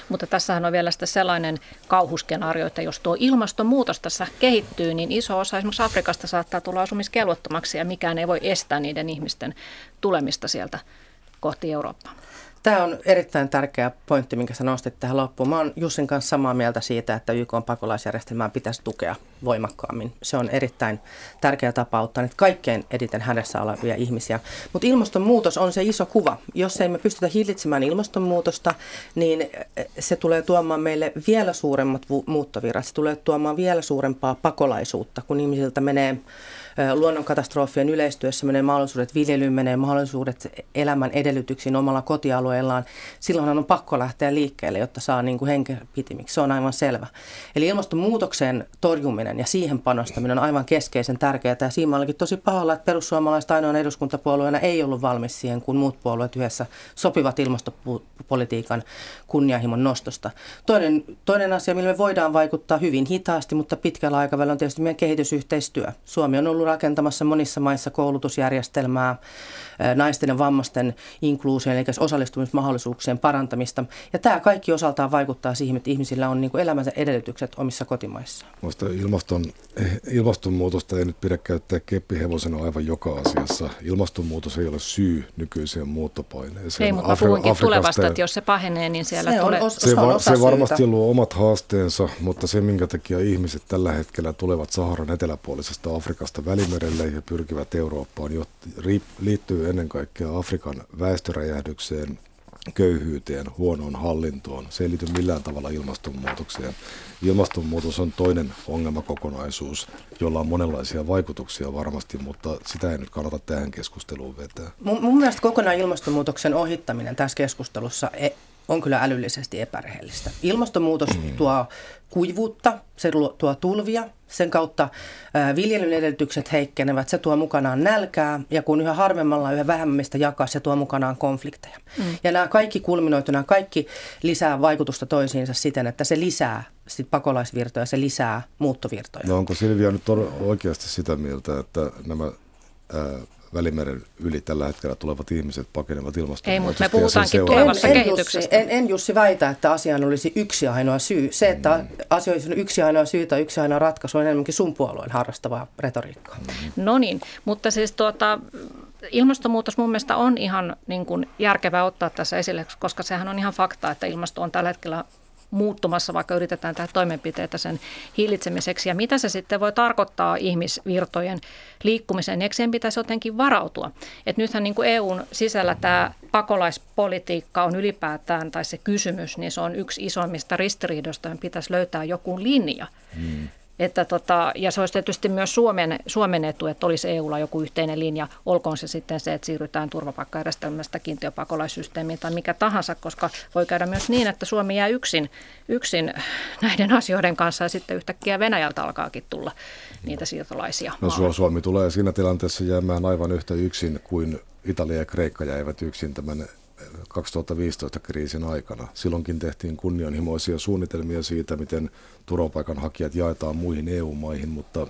Mutta tässähän on vielä sellainen kauhuskenaario, että jos tuo ilmastonmuutos tässä kehittyy, niin iso osa esimerkiksi Afrikasta saattaa tulla asumiskelvottomaksi ja mikään ei voi estää niiden ihmisten tulemista sieltä kohti Eurooppaa. Tämä on erittäin tärkeä pointti, minkä sä nostit tähän loppuun. Mä oon Jussin kanssa samaa mieltä siitä, että YK on pakolaisjärjestelmää pitäisi tukea voimakkaammin. Se on erittäin tärkeä tapa auttaa nyt kaikkein eniten hädessä olevia ihmisiä. Mutta ilmastonmuutos on se iso kuva. Jos ei me pystytä hillitsemään ilmastonmuutosta, niin se tulee tuomaan meille vielä suuremmat muuttovirrat. Se tulee tuomaan vielä suurempaa pakolaisuutta, kun ihmisiltä menee luonnonkatastrofien yleistyessä menee mahdollisuudet viljelyyn, menee mahdollisuudet elämän edellytyksiin omalla kotialueellaan. Silloinhan on pakko lähteä liikkeelle, jotta saa niin kuin henkepitimiksi. Se on aivan selvä. Eli ilmastonmuutoksen torjuminen ja siihen panostaminen on aivan keskeisen tärkeää. Ja siinä olikin tosi pahalla, että perussuomalaiset ainoana eduskuntapuolueena ei ollut valmis siihen, kun muut puolueet yhdessä sopivat ilmastopolitiikan kunnianhimon nostosta. Toinen, toinen asia, millä me voidaan vaikuttaa hyvin hitaasti, mutta pitkällä aikavälillä on tietysti meidän kehitysyhteistyö. Suomi on ollut ollut rakentamassa monissa maissa koulutusjärjestelmää, naisten ja vammaisten inkluusion, eli osallistumismahdollisuuksien parantamista. Ja tämä kaikki osaltaan vaikuttaa siihen, että ihmisillä on niin kuin elämänsä ededytykset omissa kotimaissaan. Minusta ilmaston, ilmastonmuutosta ei nyt pidä käyttää keppihevosena aivan joka asiassa. Ilmastonmuutos ei ole syy nykyiseen muuttopaineeseen. Ei, mutta Afri- puhuinkin tulevasta, että jos se pahenee, niin siellä se tulee... On, se, va- se varmasti luo omat haasteensa, mutta se, minkä takia ihmiset tällä hetkellä tulevat Saharan eteläpuolisesta Afrikasta Välimerelle ja pyrkivät Eurooppaan, liittyy ennen kaikkea Afrikan väestöräjähdykseen köyhyyteen, huonoon hallintoon. Se ei liity millään tavalla ilmastonmuutokseen. Ilmastonmuutos on toinen ongelmakokonaisuus, jolla on monenlaisia vaikutuksia varmasti, mutta sitä ei nyt kannata tähän keskusteluun vetää. Mun, mun mielestä kokonaan ilmastonmuutoksen ohittaminen tässä keskustelussa e- on kyllä älyllisesti epärehellistä. Ilmastonmuutos mm. tuo kuivuutta, se tuo tulvia, sen kautta viljelyn edellytykset heikkenevät, se tuo mukanaan nälkää ja kun yhä harvemmalla yhä vähemmistä jakaa, se tuo mukanaan konflikteja. Mm. Ja nämä kaikki kulminoituna, kaikki lisää vaikutusta toisiinsa siten, että se lisää sit pakolaisvirtoja, se lisää muuttovirtoja. No onko Silvia nyt oikeasti sitä mieltä, että nämä ää, Välimeren yli tällä hetkellä tulevat ihmiset pakenevat ilmastonmuutosta. Ei, mutta me puhutaankin tulevasta en, en kehityksestä. Jussi, en, en Jussi väitä, että asiaan olisi yksi ainoa syy. Se, että mm. asioissa on yksi ainoa syy tai yksi ainoa ratkaisu on enemmänkin sun puolueen harrastavaa retoriikkaa. Mm. No niin, mutta siis tuota, ilmastonmuutos mun mielestä on ihan niin kuin järkevää ottaa tässä esille, koska sehän on ihan fakta, että ilmasto on tällä hetkellä muuttumassa, vaikka yritetään tehdä toimenpiteitä sen hillitsemiseksi. Ja mitä se sitten voi tarkoittaa ihmisvirtojen liikkumiseen, eikö siihen pitäisi jotenkin varautua? Et nythän niin kuin EUn sisällä tämä pakolaispolitiikka on ylipäätään, tai se kysymys, niin se on yksi isoimmista ristiriidoista, johon pitäisi löytää joku linja. Hmm. Että tota, ja se olisi tietysti myös Suomen, Suomen etu, että olisi EUlla joku yhteinen linja, olkoon se sitten se, että siirrytään turvapaikkajärjestelmästä kiintiöpakolaissysteemiin tai mikä tahansa, koska voi käydä myös niin, että Suomi jää yksin, yksin näiden asioiden kanssa ja sitten yhtäkkiä Venäjältä alkaakin tulla niitä siirtolaisia. No Suomi tulee siinä tilanteessa jäämään aivan yhtä yksin kuin Italia ja Kreikka jäivät yksin tämän 2015 kriisin aikana. Silloinkin tehtiin kunnianhimoisia suunnitelmia siitä, miten turvapaikanhakijat jaetaan muihin EU-maihin, mutta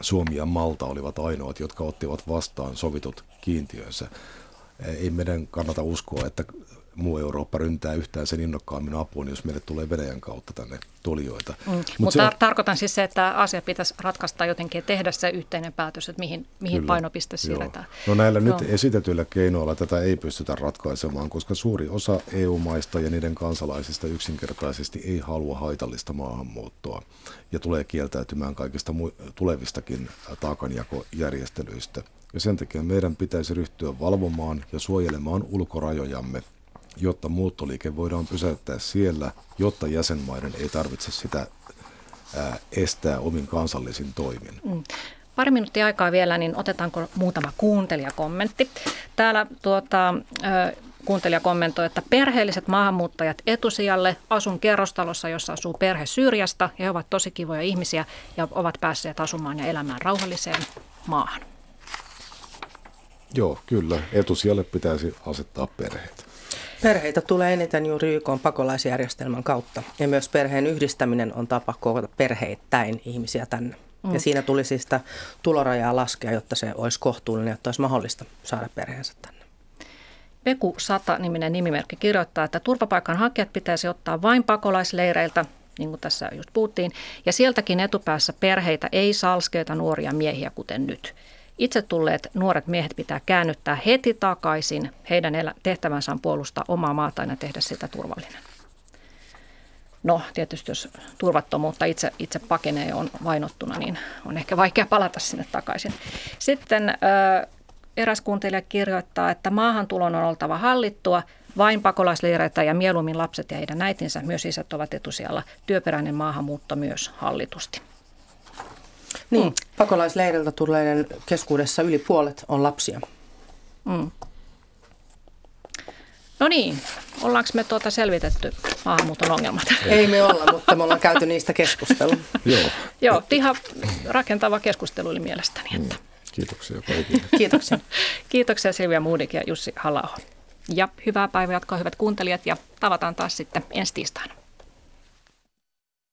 Suomi ja Malta olivat ainoat, jotka ottivat vastaan sovitut kiintiönsä. Ei meidän kannata uskoa, että muu Eurooppa ryntää yhtään sen innokkaammin apuun, jos meille tulee Venäjän kautta tänne tulijoita. Mm. Mut Mutta on... tarkoitan siis se, että asia pitäisi ratkaista jotenkin ja tehdä se yhteinen päätös, että mihin, mihin painopiste siirretään. No näillä Joo. nyt esitetyillä keinoilla tätä ei pystytä ratkaisemaan, koska suuri osa EU-maista ja niiden kansalaisista yksinkertaisesti ei halua haitallista maahanmuuttoa ja tulee kieltäytymään kaikista mu- tulevistakin taakanjakojärjestelyistä. Ja sen takia meidän pitäisi ryhtyä valvomaan ja suojelemaan ulkorajojamme jotta muuttoliike voidaan pysäyttää siellä, jotta jäsenmaiden ei tarvitse sitä ää, estää omin kansallisin toimin. Mm. Pari minuuttia aikaa vielä, niin otetaanko muutama kuuntelijakommentti. Täällä tuota, kuuntelija kommentoi, että perheelliset maahanmuuttajat etusijalle. Asun kerrostalossa, jossa asuu perhe Syyriasta ja he ovat tosi kivoja ihmisiä ja ovat päässeet asumaan ja elämään rauhalliseen maahan. Joo, kyllä. Etusijalle pitäisi asettaa perheet. Perheitä tulee eniten juuri YK pakolaisjärjestelmän kautta. Ja myös perheen yhdistäminen on tapa koota perheittäin ihmisiä tänne. Mm. Ja siinä tulisi sitä tulorajaa laskea, jotta se olisi kohtuullinen, jotta olisi mahdollista saada perheensä tänne. Peku Sata-niminen nimimerkki kirjoittaa, että turvapaikanhakijat pitäisi ottaa vain pakolaisleireiltä, niin kuin tässä just puhuttiin, ja sieltäkin etupäässä perheitä ei salskeita nuoria miehiä, kuten nyt. Itse tulleet nuoret miehet pitää käännyttää heti takaisin. Heidän tehtävänsä on puolustaa omaa maataan ja tehdä sitä turvallinen. No tietysti jos turvattomuutta itse, itse pakenee ja on vainottuna, niin on ehkä vaikea palata sinne takaisin. Sitten eräs kuuntelija kirjoittaa, että maahantulon on oltava hallittua, vain pakolaisleireitä ja mieluummin lapset ja heidän äitinsä, myös isät ovat etusijalla. Työperäinen maahanmuutto myös hallitusti. Niin, mm. pakolaisleiriltä tulleiden keskuudessa yli puolet on lapsia. Mm. No niin, ollaanko me tuota selvitetty maahanmuuton ongelmat? Ei me olla, mutta me ollaan käyty niistä keskustelua. Joo. Joo, ihan rakentava keskustelu oli mielestäni. Että. Mm. Kiitoksia kaikille. Kiitoksia. Kiitoksia Silvia Muudik ja Jussi halla Ja hyvää päivää jatkoa hyvät kuuntelijat ja tavataan taas sitten ensi tiistaina.